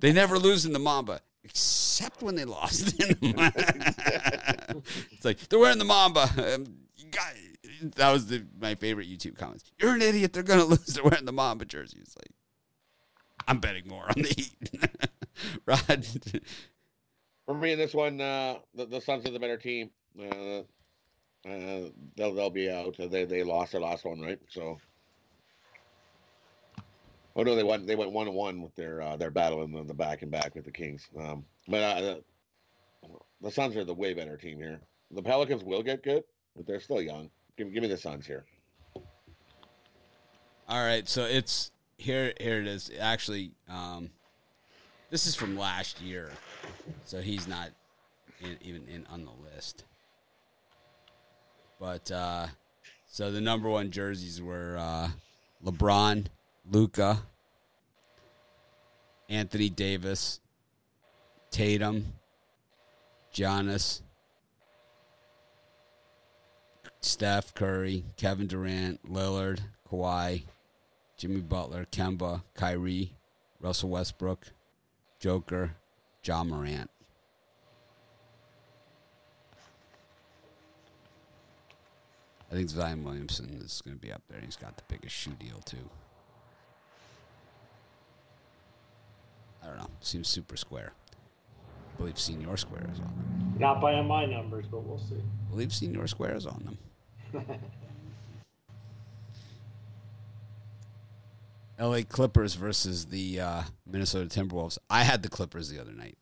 they never lose in the Mamba, except when they lost. it's like they're wearing the Mamba. Um, that was the, my favorite YouTube comments. You're an idiot. They're gonna lose. They're wearing the Mamba jersey. It's like I'm betting more on the Heat. Rod,
For me in this one, uh, the, the Suns are the better team. Uh, uh, they'll they'll be out. They they lost their last one, right? So. Oh no, they went they went one and one with their uh, their battle in the, the back and back with the Kings. Um, but uh, the Suns are the way better team here. The Pelicans will get good, but they're still young. Give, give me the Suns here.
All right, so it's here. Here it is. Actually, um, this is from last year, so he's not in, even in on the list. But uh, so the number one jerseys were uh, LeBron, Luka, Anthony Davis, Tatum, Giannis, Steph Curry, Kevin Durant, Lillard, Kawhi, Jimmy Butler, Kemba, Kyrie, Russell Westbrook, Joker, Ja Morant. I think Zion Williamson is going to be up there. He's got the biggest shoe deal too. I don't know. Seems super square. I believe Senior Square is on them.
Not by my numbers, but we'll see.
I believe Senior Square is on them. LA Clippers versus the uh, Minnesota Timberwolves. I had the Clippers the other night,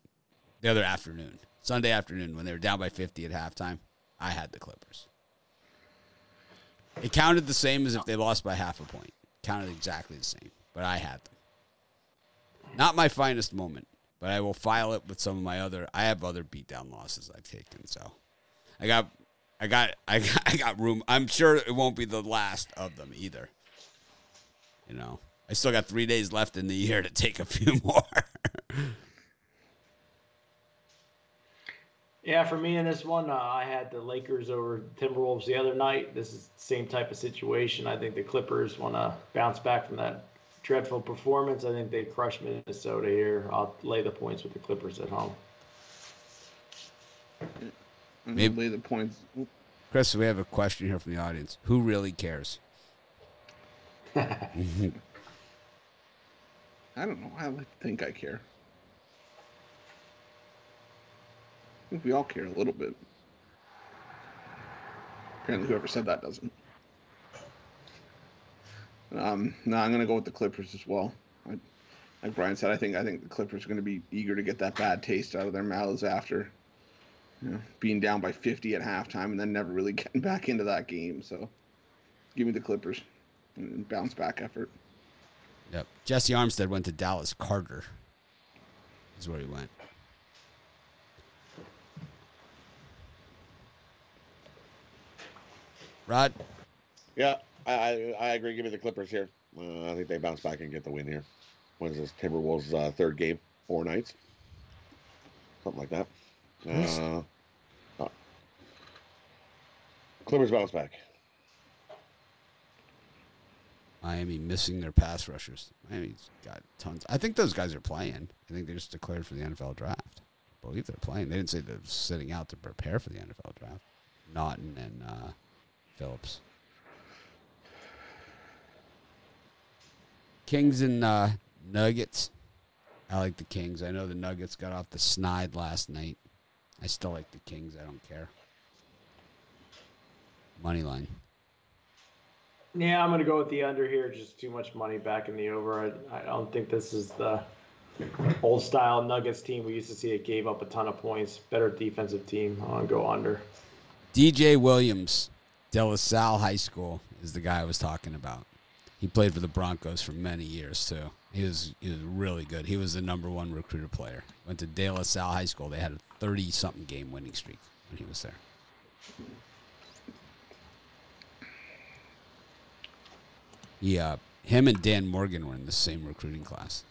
the other afternoon, Sunday afternoon when they were down by 50 at halftime. I had the Clippers. It counted the same as if they lost by half a point. Counted exactly the same, but I had them. Not my finest moment, but I will file it with some of my other. I have other beatdown losses I've taken, so I got, I got, I got, I got room. I'm sure it won't be the last of them either. You know, I still got three days left in the year to take a few more.
Yeah, for me in this one, uh, I had the Lakers over Timberwolves the other night. This is the same type of situation. I think the Clippers want to bounce back from that dreadful performance. I think they crush Minnesota here. I'll lay the points with the Clippers at home.
Maybe-
Lay the points.
Chris, we have a question here from the audience. Who really cares?
I don't know. I like to think I care. I think we all care a little bit. Apparently, whoever said that doesn't. Um, no, I'm gonna go with the Clippers as well. I, like Brian said, I think I think the Clippers are gonna be eager to get that bad taste out of their mouths after, you know, being down by 50 at halftime and then never really getting back into that game. So, give me the Clippers and bounce back effort.
Yep. Jessie Armstead went to Dallas Carter. Is where he went. Rod,
Yeah, I, I, agree. Give me the Clippers here. Uh, I think they bounce back and get the win here. What is this? Timberwolves' uh, third game, four nights, something like that.
Who's-
Uh, uh, Clippers bounce back.
Miami missing their pass rushers. Miami's got tons. I think those guys are playing. I think they just declared for the NFL draft. I believe they're playing. They didn't say they're sitting out to prepare for the NFL draft. Naughton and uh, Phillips. Kings and uh, Nuggets. I like the Kings. I know the Nuggets got off the snide last night. I still like the Kings. I don't care. Money line.
Yeah, I'm going to go with the under here. Just too much money back in the over. I, I don't think this is the old style Nuggets team we used to see. It gave up a ton of points. Better defensive team. I'm going to go under.
DJ Williams, De La Salle High School, is the guy I was talking about. He played for the Broncos for many years too. He was he was really good. He was the number one recruiter player. Went to De La Salle High School. They had a thirty something game winning streak when he was there. He, uh, him and Dan Morgan were in the same recruiting class.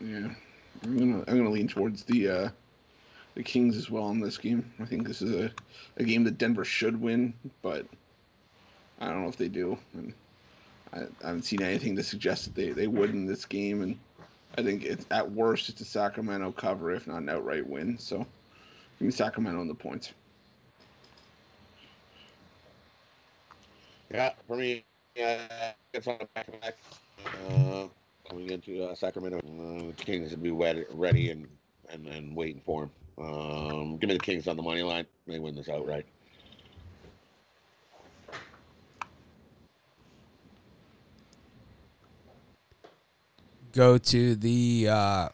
Yeah, I'm gonna I'm gonna lean towards the uh, the Kings as well in this game. I think this is a, a game that Denver should win, but I don't know if they do. And I, I haven't seen anything to suggest that they, they would in this game. And I think it's at worst it's a Sacramento cover, if not an outright win. So give me Sacramento on the points.
Yeah, for me, uh, it's on the back back. Uh, coming into uh, Sacramento, uh, the Kings will be ready, ready and, and, and waiting for him. Um, give me the Kings on the money line. They win this outright.
go to the uh,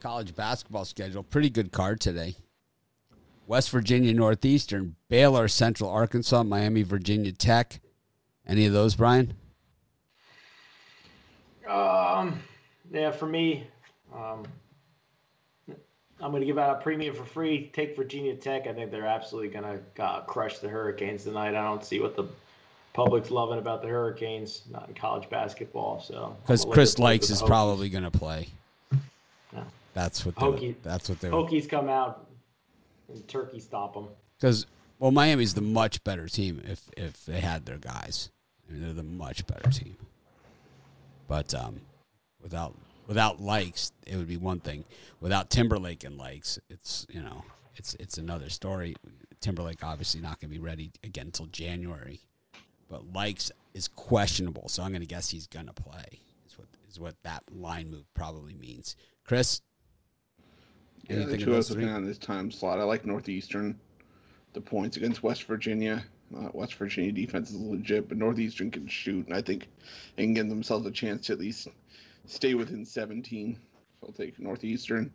college basketball schedule. Pretty good card today. West Virginia Northeastern, Baylor, Central Arkansas, Miami, Virginia Tech. Any of those, Brian?
Um, yeah, for me, um, I'm going to give out a premium for free. Take Virginia Tech. I think they're absolutely going to uh, crush the Hurricanes tonight. I don't see what the public's loving about the Hurricanes, not in college basketball. So
Because Chris
Lykes
is probably going to play.
Yeah.
That's what they.
Hokie-
That's what they.
Hokies. Hokies come out and Turkey stop them.
Because well, Miami's the much better team if if they had their guys. I mean, they're the much better team. But um, without without Lykes, it would be one thing. Without Timberlake and Lykes, it's you know it's it's another story. Timberlake obviously not going to be ready again until January, but Lykes is questionable. So I'm going to guess he's going to play. Is what is what that line move probably means. Chris,
Yeah, the two I was looking at this time slot. I like Northeastern, the points against West Virginia. Uh, West Virginia defense is legit, but Northeastern can shoot, and I think they can give themselves a chance to at least stay within 17. So I'll take Northeastern,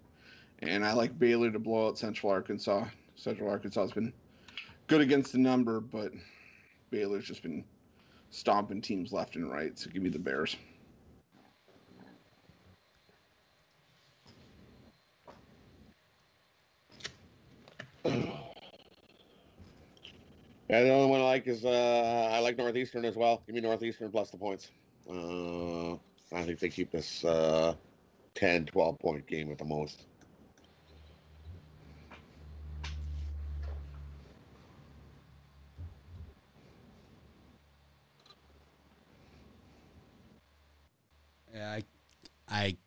and I like Baylor to blow out Central Arkansas. Central Arkansas has been good against the number, but Baylor's just been stomping teams left and right. So give me the Bears.
Yeah, the only one I like is uh, I like Northeastern as well. Give me Northeastern plus the points. Uh, I think they keep this uh, 10, 12 point game at the most.
Yeah, I, I,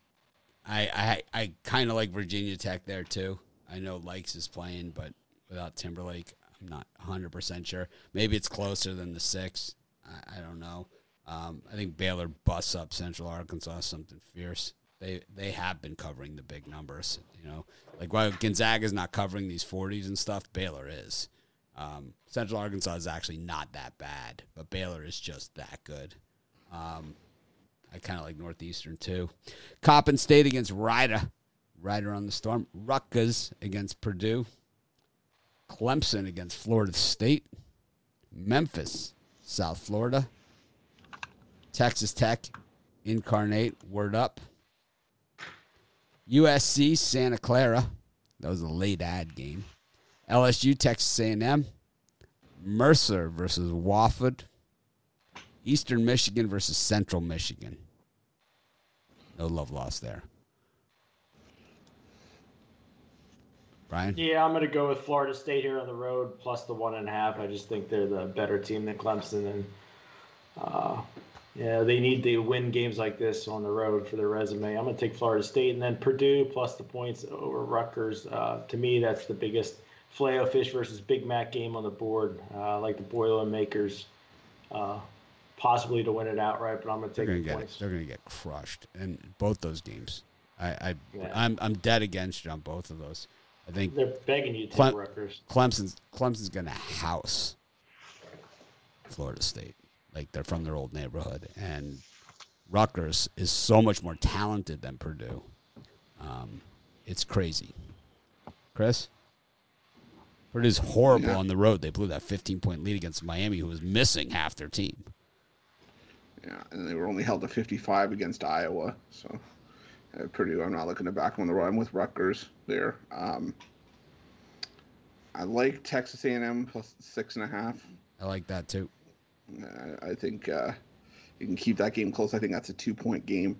I, I, I kind of like Virginia Tech there too. I know Lykes is playing, but without Timberlake, I'm not 100 percent sure. Maybe it's closer than the six. I, I don't know. Um, I think Baylor busts up Central Arkansas something fierce. They they have been covering the big numbers. You know, like while Gonzaga's not covering these 40s and stuff, Baylor is. Um, Central Arkansas is actually not that bad, but Baylor is just that good. Um, I kind of like Northeastern too. Coppin State against Rider. Rider on the storm. Rutgers against Purdue. Clemson against Florida State. Memphis, South Florida. Texas Tech, Incarnate, Word Up. USC, Santa Clara. That was a late ad game. LSU, Texas A&M. Mercer versus Wofford. Eastern Michigan versus Central Michigan. No love lost there. Brian?
Yeah, I'm going to go with Florida State here on the road plus the one and a half. I just think they're the better team than Clemson, and uh, yeah, they need to win games like this on the road for their resume. I'm going to take Florida State and then Purdue plus the points over Rutgers. Uh, to me, that's the biggest Filet-O-Fish versus Big Mac game on the board. Uh, like the Boilermakers uh, possibly to win it outright, but I'm going to
They're
take
gonna
the
get
points.
they're gonna get crushed in both those games. I, I
Yeah.
I'm I'm dead against you on both of those. I think
They're begging you to take
Clem-
Rutgers.
Clemson's Clemson's gonna house Florida State. Like they're from their old neighborhood, and Rutgers is so much more talented than Purdue. Um, it's crazy. Chris, Purdue's horrible
Yeah.
on the road. They blew that 15 point lead against Miami, who was missing half their team.
Yeah, and they were only held to 55 against Iowa. So uh, Purdue, I'm not looking to back them on the road. I'm with Rutgers there. Um, I like Texas A&M plus six and a half.
I like that too.
I, I think uh, you can keep that game close. I think that's a two point game.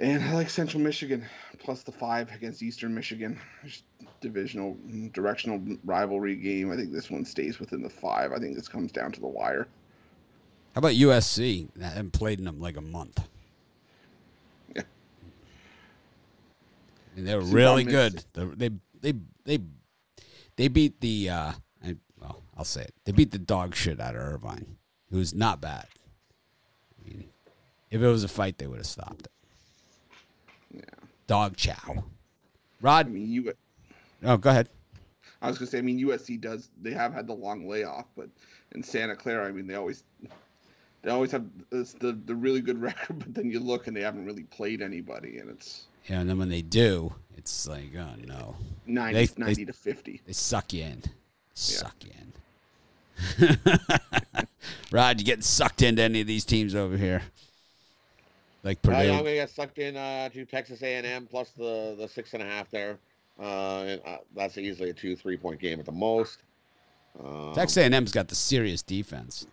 And I like Central Michigan plus the five against Eastern Michigan. Just divisional, directional rivalry game. I think this one stays within the five. I think this comes down to the wire.
How about USC? They haven't played in them like a month.
Yeah.
And they're
See,
really good. They they they they, beat the uh, I, I'll say it. They beat the dog shit out of Irvine, who's not bad. I mean, if it was a fight, they would have stopped it.
Yeah.
Dog chow.
I
Rod,
mean, you.
oh, go ahead.
I was gonna say, I mean, USC does. They have had the long layoff, but in Santa Clara, I mean, they always, they always have this, the the really good record. But then you look and they haven't really played anybody, and it's
Yeah, and then when they do, it's like, oh no,
90,
They-
90 to fifty.
they suck you in. Suck you in. Rod, you getting sucked into any of these teams over here? Like Purdue.
Uh, yeah, I'm gonna get sucked in uh, to Texas A&M plus the the six and a half there. Uh, and, uh, that's easily a two three point game at the most. Um,
Texas A&M's got the serious defense.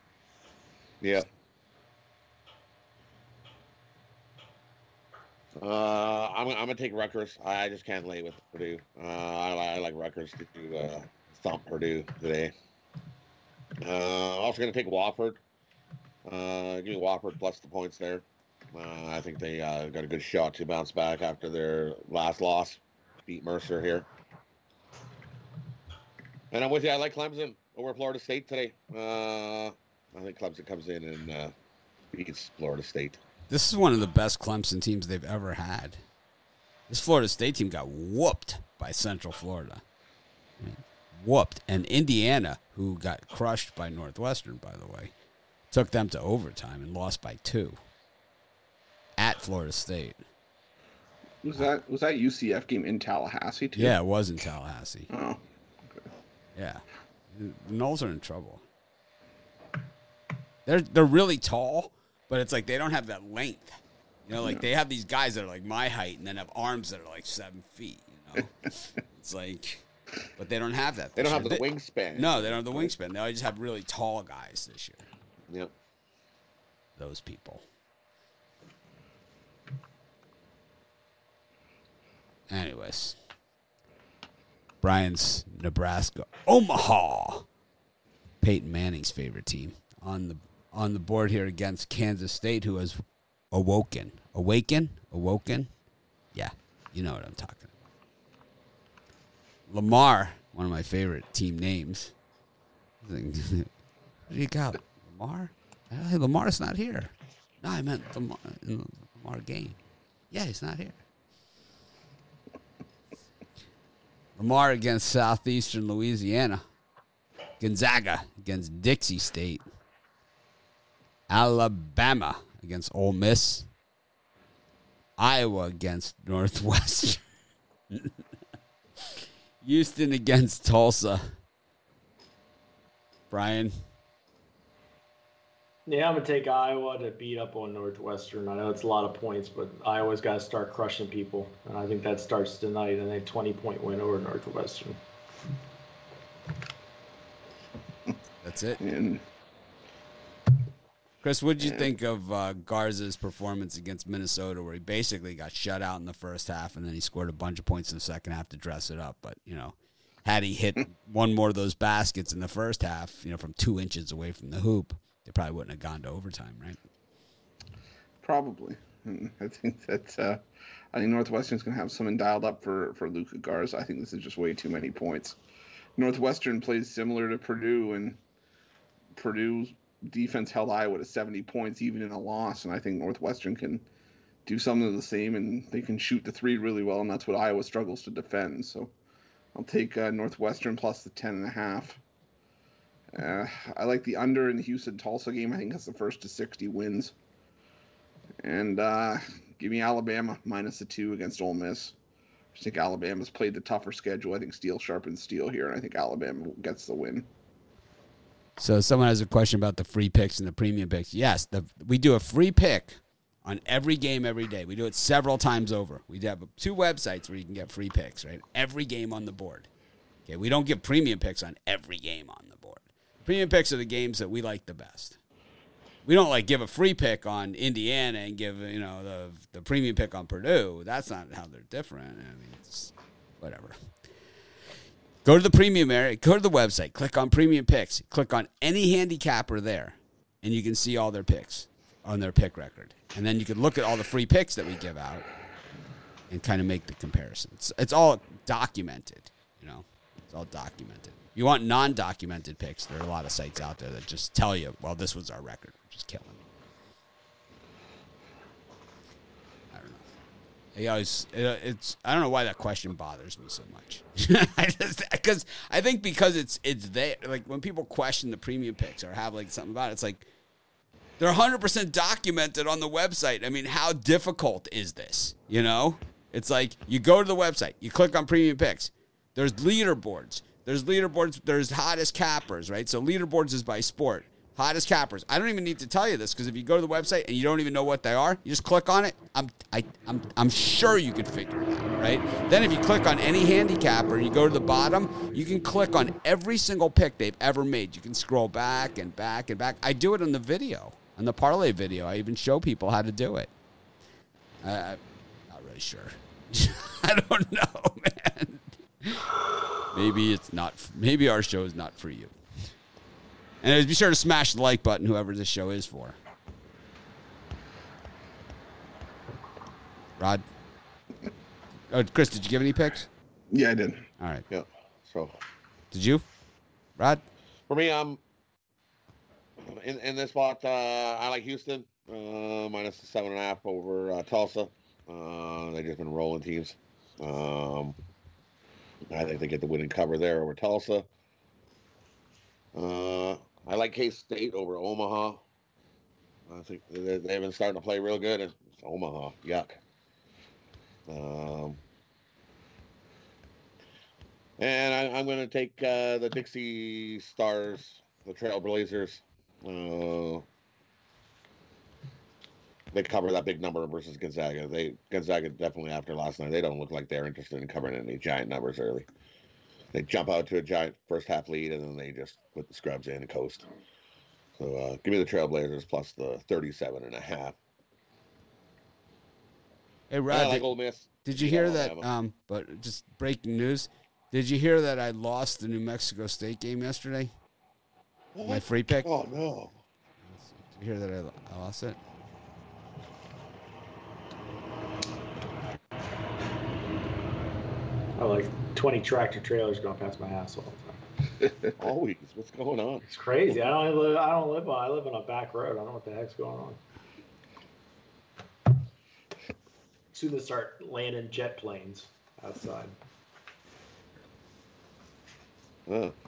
Yeah. Uh, I'm, I'm gonna take Rutgers. I just can't lay with Purdue. Uh, I, I like Rutgers to uh, thump Purdue today. Uh, also gonna take Wofford. Uh, give me Wofford plus the points there. Uh, I think they uh, got a good shot to bounce back after their last loss. Beat Mercer here. And I'm with you. I like Clemson over Florida State today. Uh, I think Clemson comes in and uh, beats Florida State.
This is one of the best Clemson teams they've ever had. This Florida State team got whooped by Central Florida. Whooped. And Indiana, who got crushed by Northwestern, by the way, took them to overtime and lost by two at Florida State.
Was that was that UCF game in Tallahassee too?
Yeah, it was in Tallahassee.
Oh,
Yeah, the Noles are in trouble. They're they're really tall, but it's like they don't have that length. You know, like they have these guys that are like my height and then have arms that are like seven feet. You know, it's like, but they don't have that.
They don't
this
have the
year.
wingspan.
No, they don't have the wingspan. They just have really tall guys this year.
Yep.
Those people. Anyways, Brian's Nebraska, Omaha. Peyton Manning's favorite team on the on the board here against Kansas State, who has awoken, awaken, awoken. Yeah, you know what I'm talking. Lamar, one of my favorite team names. Who do you got? Lamar? Hey, Lamar's not here. No, I meant Lamar Lamar game. Yeah, he's not here. Lamar against Southeastern Louisiana. Gonzaga against Dixie State. Alabama against Ole Miss. Iowa against Northwestern. Houston against Tulsa. Brian,
Yeah, I'm gonna take Iowa to beat up on Northwestern. I know it's a lot of points, but Iowa's got to start crushing people, and I think that starts tonight. And a 20 point win over Northwestern.
that's it.
and
Chris, what did you think of uh, Garza's performance against Minnesota, where he basically got shut out in the first half and then he scored a bunch of points in the second half to dress it up? But you know, had he hit one more of those baskets in the first half, you know, from two inches away from the hoop, they probably wouldn't have gone to overtime, right?
probably. I think that uh, I think Northwestern's going to have something dialed up for for Luka Garza. I think this is just way too many points. Northwestern plays similar to Purdue, and Purdue's defense held Iowa to 70 points even in a loss, and I think Northwestern can do something of the same, and they can shoot the three really well, and that's what Iowa struggles to defend. So I'll take uh, Northwestern plus the 10 and a half. Uh, I like the under in the Houston Tulsa game. I think that's the first to 60 wins. And uh, give me Alabama minus the two against Ole Miss. I think Alabama's played the tougher schedule. I think steel sharpens steel here, and I think Alabama gets the win.
So someone has a question about the free picks and the premium picks. Yes, the, we do a free pick on every game every day. We do it several times over. We have two websites where you can get free picks, right? Every game on the board. Okay, we don't give premium picks on every game on the board. Premium picks are the games that we like the best. We don't like give a free pick on Indiana and give you know the the premium pick on Purdue. That's not how they're different. I mean, it's whatever. Go to the premium area, go to the website, click on premium picks, click on any handicapper there, and you can see all their picks on their pick record. And then you can look at all the free picks that we give out and kind of make the comparisons. It's all documented, you know. It's all documented. You want non-documented picks, there are a lot of sites out there that just tell you, well, this was our record, which is killing me. I don't know. He always, it, it's I don't know why that question bothers me so much. I because I think because it's it's there. Like when people question the premium picks or have like something about it, it's like they're 100% documented on the website. I mean, how difficult is this? You know, it's like you go to the website, you click on premium picks. There's leaderboards. There's leaderboards. There's hottest cappers, right? So leaderboards is by sport. Hottest cappers. I don't even need to tell you this because if you go to the website and you don't even know what they are, you just click on it. I'm I, I'm I'm sure you could figure it out, right? Then if you click on any handicapper and you go to the bottom, you can click on every single pick they've ever made. You can scroll back and back and back. I do it on the video, on the parlay video. I even show people how to do it. I, I'm not really sure. I don't know, man. Maybe it's not. Maybe our show is not for you. And be sure to smash the like button, whoever this show is for. Rod, oh, Chris, did you give any picks?
Yeah, I did.
All right,
Yeah. So
did you, Rod?
for me, I'm in in this spot. Uh, I like Houston uh, minus the seven and a half over uh, Tulsa. Uh, they've just been rolling teams. Um, I think they get the winning cover there over Tulsa. Uh, I like K State over Omaha. I think they, they've been starting to play real good. It's Omaha, yuck. Um, and I, am going to take uh, the Dixie Stars, the Trailblazers. Uh, they cover that big number versus Gonzaga. They Gonzaga definitely after last night. They don't look like they're interested in covering any giant numbers early. They jump out to a giant first half lead and then they just put the scrubs in and coast. So uh, give me the Trailblazers plus the 37 and a half.
Hey Rod,
I like
did,
Ole Miss.
did you
Yeah,
hear that? Um, but just breaking news. Did you hear that I lost the New Mexico State game yesterday? My free pick.
Oh no.
Did you hear that I lost it?
I like 20 tractor trailers going past my house all the time.
Always. What's going on?
It's crazy. I don't live. I don't live on. I live on a back road. I don't know what the heck's going on. Soon they start landing jet planes outside.
Uh.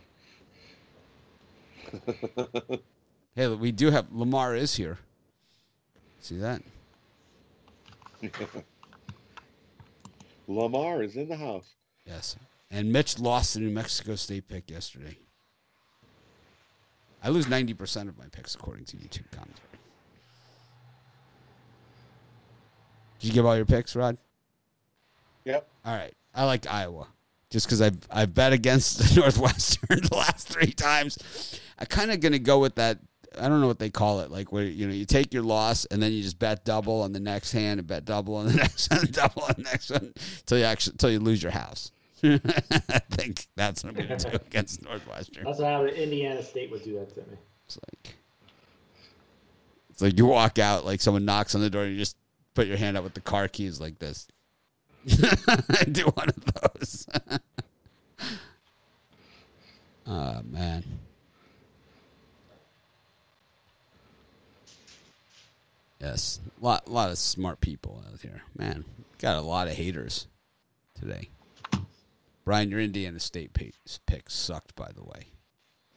Hey, we do have Lamar is here. See that?
Lamar is in the house.
Yes. And Mitch lost the New Mexico State pick yesterday. I lose 90% of my picks according to YouTube commentary. Did you give all your picks, Rod?
Yep.
All right. I like Iowa. Just because I've, I've bet against the Northwestern the last three times. I'm kind of going to go with that. I don't know what they call it. Like where you know you take your loss and then you just bet double on the next hand and bet double on the next one, and double on the next one until you actually until you lose your house. I think that's what I'm going to do against Northwestern.
That's how Indiana State would do that to me.
It's like it's like you walk out, like someone knocks on the door, and you just put your hand out with the car keys like this. I do one of those. oh man. Yes, a lot, lot of smart people out here. Man, got a lot of haters today. Brian, your Indiana State pick, pick sucked, by the way.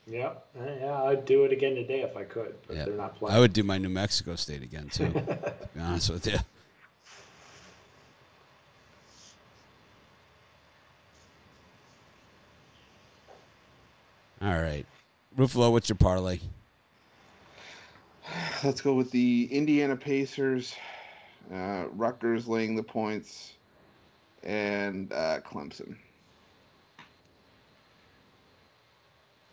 Yeah, yeah, I'd do it again today if I could, but
Yeah.
they're not playing.
I would do my New Mexico State again too. to be honest with you. All right, Ruffalo, what's your parlay?
Let's go with the Indiana Pacers, uh, Rutgers laying the points, and uh, Clemson.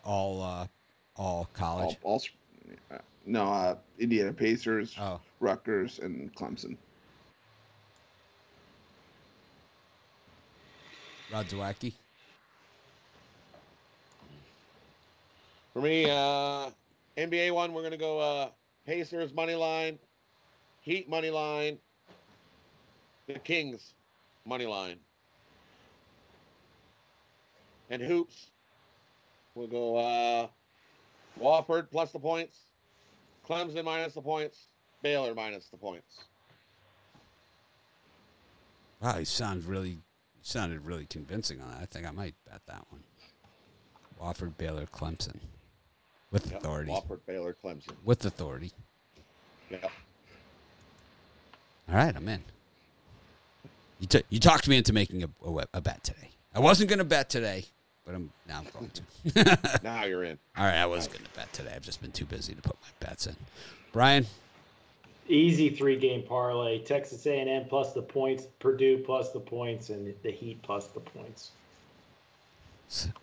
All, uh, all
All,
college.
all, s- uh, no, uh, Indiana Pacers,
Oh,
Rutgers, and Clemson.
Rod Zawacki.
For me, uh, NBA one, we're gonna go uh, Pacers money line, Heat money line, the Kings money line, and hoops. We'll go uh, Wofford plus the points, Clemson minus the points, Baylor minus the points.
Wow, he sounds really, sounded really convincing on that. I think I might bet that one. Wofford, Baylor, Clemson, with
Yep,
authority.
Wofford, Baylor, Clemson.
With authority.
Yeah.
All right, I'm in. You, t- you talked me into making a, a, a bet today. I wasn't going to bet today, but I'm now I'm going to.
Now you're in.
All right, I was going to bet today. I've just been too busy to put my bets in. Brian,
Easy three game parlay: Texas A&M plus the points, Purdue plus the points, and the Heat plus the points.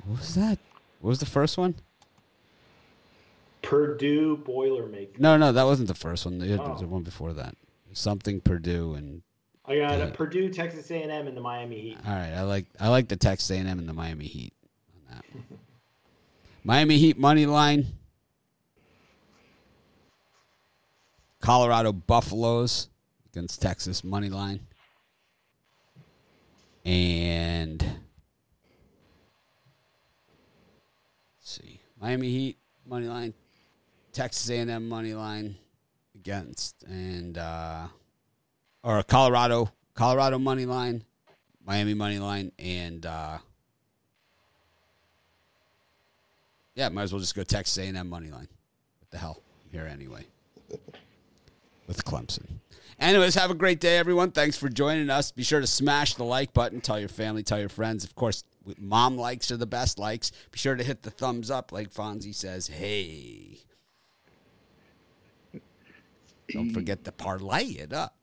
what was that? What was the first one?
Purdue Boilermaker.
No, no, that wasn't the first one. There was
Oh.
the one before that. Something Purdue and
I got
Yeah.
a Purdue, Texas A&M, and the Miami Heat.
all right. I like I like the Texas A&M and the Miami Heat on that. Miami Heat money line. Colorado Buffaloes against Texas money line. And see. Miami Heat money line. Texas A&M money line against and uh or Colorado Colorado money line, Miami money line, and uh Yeah, might as well just go Texas A&M money line. What the hell? I'm here anyway. With Clemson. Anyways, have a great day, everyone. Thanks for joining us. Be sure to smash the like button. Tell your family, tell your friends. Of course, mom likes are the best likes. Be sure to hit the thumbs up, like Fonzie says. Hey. Don't forget to parlay it up.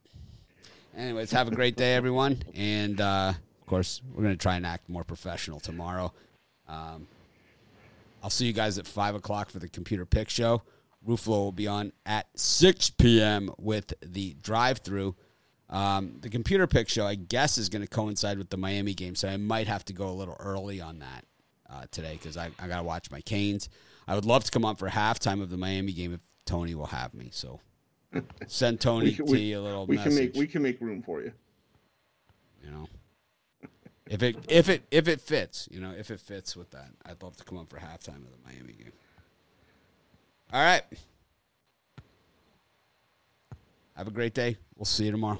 Anyways, have a great day, everyone. And uh, of course, we're going to try and act more professional tomorrow. Um, I'll see you guys at 5 o'clock for the Computer Pick Show. Ruflo will be on at 6 p.m. with the drive through. Um, the Computer Pick Show, I guess, is going to coincide with the Miami game, so I might have to go a little early on that uh, today because I, I got to watch my Canes. I would love to come on for halftime of the Miami game if Tony will have me. So send Tony
We can- we-
a little
We
message.
can make we can make room for you.
you know, if it if it if it fits, you know, if it fits with that, I'd love to come up for halftime of the Miami game. All right. Have a great day. We'll see you tomorrow.